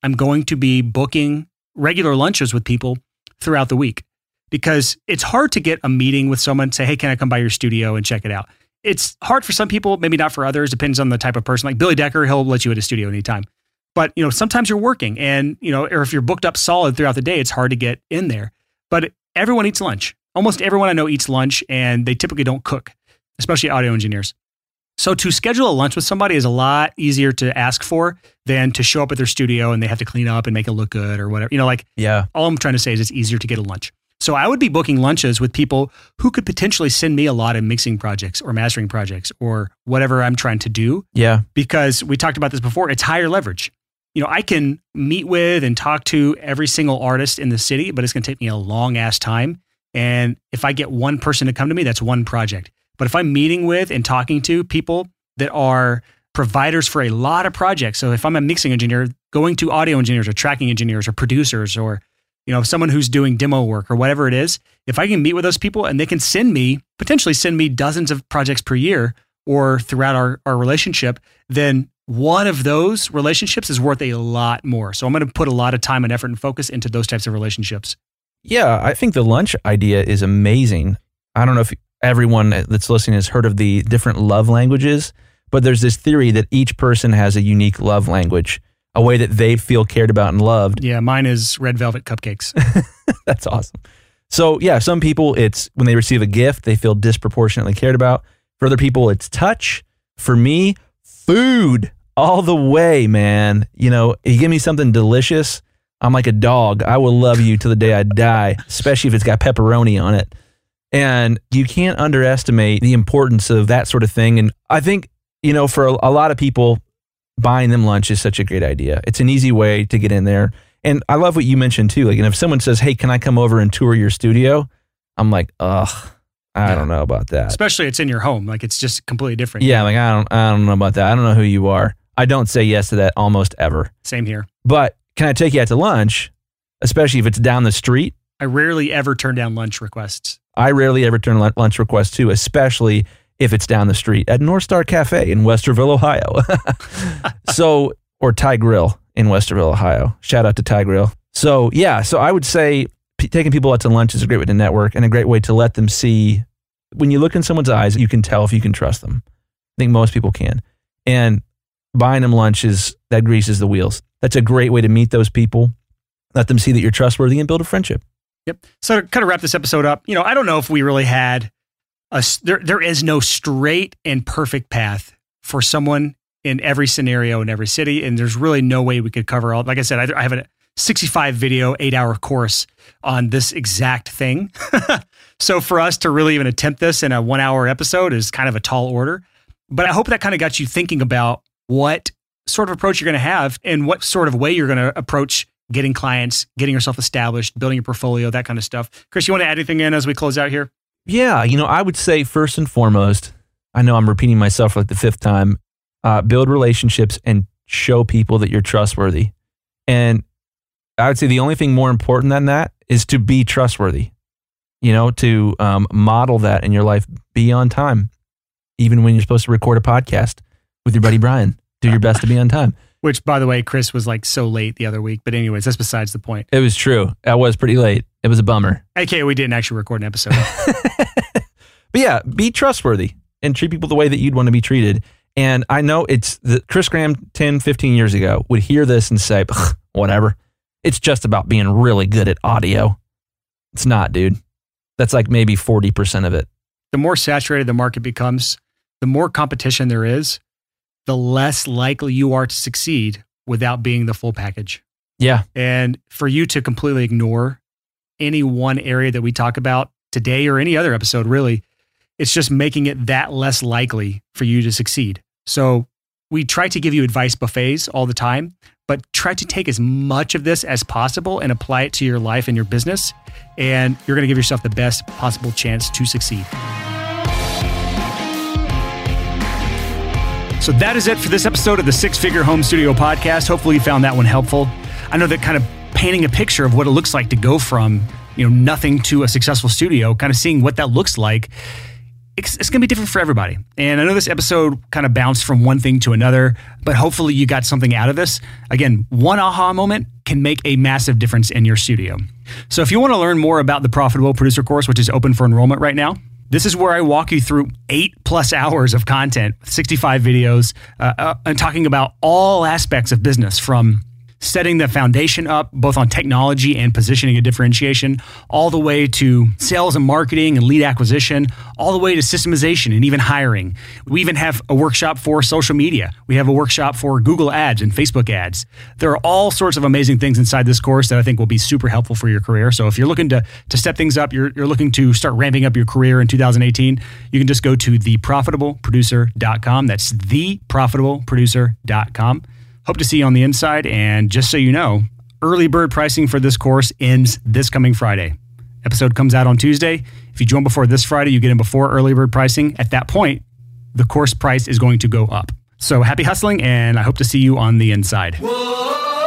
I'm going to be booking regular lunches with people throughout the week because it's hard to get a meeting with someone say, Hey, can I come by your studio and check it out? It's hard for some people, maybe not for others, depends on the type of person. Like Billy Decker, he'll let you at his studio anytime. But, you know, sometimes you're working and, you know, or if you're booked up solid throughout the day, it's hard to get in there. But everyone eats lunch. Almost everyone I know eats lunch and they typically don't cook, especially audio engineers. So to schedule a lunch with somebody is a lot easier to ask for than to show up at their studio and they have to clean up and make it look good or whatever. You know, like yeah all I'm trying to say is it's easier to get a lunch. So I would be booking lunches with people who could potentially send me a lot of mixing projects or mastering projects or whatever I'm trying to do yeah because we talked about this before. It's higher leverage. You know, I can meet with and talk to every single artist in the city, but it's going to take me a long ass time. And if I get one person to come to me, that's one project. But if I'm meeting with and talking to people that are providers for a lot of projects, so if I'm a mixing engineer, going to audio engineers or tracking engineers or producers or you know someone who's doing demo work or whatever it is, if I can meet with those people and they can send me potentially send me dozens of projects per year or throughout our, our relationship, then one of those relationships is worth a lot more. So I'm going to put a lot of time and effort and focus into those types of relationships. Yeah, I think the lunch idea is amazing. I don't know if everyone that's listening has heard of the different love languages, but there's this theory that each person has a unique love language, a way that they feel cared about and loved. Yeah, mine is red velvet cupcakes. That's awesome. So, yeah, some people it's when they receive a gift, they feel disproportionately cared about. For other people, it's touch. For me, food all the way, man. You know, you give me something delicious, I'm like a dog. I will love you to the day I die, especially if it's got pepperoni on it. And you can't underestimate the importance of that sort of thing. And I think, you know, for a, a lot of people, buying them lunch is such a great idea. It's an easy way to get in there. And I love what you mentioned too. Like, and if someone says, "Hey, can I come over and tour your studio?" I'm like, "Ugh, I Yeah. don't know about that." Especially it's in your home. Like it's just completely different. Yeah, like I don't, I don't know about that. I don't know who you are. I don't say yes to that almost ever. Same here. But can I take you out to lunch, especially if it's down the street? I rarely ever turn down lunch requests. I rarely ever turn lun- lunch requests too, especially if it's down the street at North Star Cafe in Westerville, Ohio. so, or Thai Grill in Westerville, Ohio. Shout out to Thai Grill. So, yeah, so I would say p- taking people out to lunch is a great way to network and a great way to let them see. When you look in someone's eyes, you can tell if you can trust them. I think most people can. And buying them lunch is that greases the wheels. That's a great way to meet those people, let them see that you're trustworthy and build a friendship. Yep. So to kind of wrap this episode up, you know, I don't know if we really had a there there is no straight and perfect path for someone in every scenario in every city and there's really no way we could cover all like I said I, I have a 65 video 8 hour course on this exact thing. so for us to really even attempt this in a 1 hour episode is kind of a tall order. But I hope that kind of got you thinking about what sort of approach you're going to have and what sort of way you're going to approach getting clients, getting yourself established, building your portfolio, that kind of stuff. Chris, you want to add anything in as we close out here? Yeah, you know, I would say first and foremost, I know I'm repeating myself like the fifth time, uh, build relationships and show people that you're trustworthy. And I would say the only thing more important than that is to be trustworthy, you know, to um, model that in your life, be on time, even when you're supposed to record a podcast with your buddy Brian. Do your best to be on time. Which, by the way, Chris was like so late the other week. But, anyways, that's besides the point. It was true. I was pretty late. It was a bummer. Okay, we didn't actually record an episode. but yeah, be trustworthy and treat people the way that you'd want to be treated. And I know it's the Chris Graham 10, 15 years ago would hear this and say, whatever. It's just about being really good at audio. It's not, dude. That's like maybe 40% of it. The more saturated the market becomes, the more competition there is, the less likely you are to succeed without being the full package. Yeah. And for you to completely ignore any one area that we talk about today or any other episode, really, it's just making it that less likely for you to succeed. So we try to give you advice buffets all the time, but try to take as much of this as possible and apply it to your life and your business. And you're going to give yourself the best possible chance to succeed. So that is it for this episode of the Six Figure Home Studio podcast. Hopefully you found that one helpful. I know that kind of painting a picture of what it looks like to go from, you know, nothing to a successful studio, kind of seeing what that looks like. It's, it's going to be different for everybody. And I know this episode kind of bounced from one thing to another, but hopefully you got something out of this. Again, one aha moment can make a massive difference in your studio. So if you want to learn more about the Profitable Producer course, which is open for enrollment right now, this is where I walk you through eight plus hours of content, 65 videos, uh, uh, and talking about all aspects of business from setting the foundation up, both on technology and positioning and differentiation, all the way to sales and marketing and lead acquisition, all the way to systemization and even hiring. We even have a workshop for social media. We have a workshop for Google ads and Facebook ads. There are all sorts of amazing things inside this course that I think will be super helpful for your career. So if you're looking to, to step things up, you're, you're looking to start ramping up your career in 2018, you can just go to theprofitableproducer.com. That's theprofitableproducer.com. Hope to see you on the inside. And just so you know, early bird pricing for this course ends this coming Friday. Episode comes out on Tuesday. If you join before this Friday, you get in before early bird pricing. At that point, the course price is going to go up. So happy hustling, and I hope to see you on the inside. Whoa.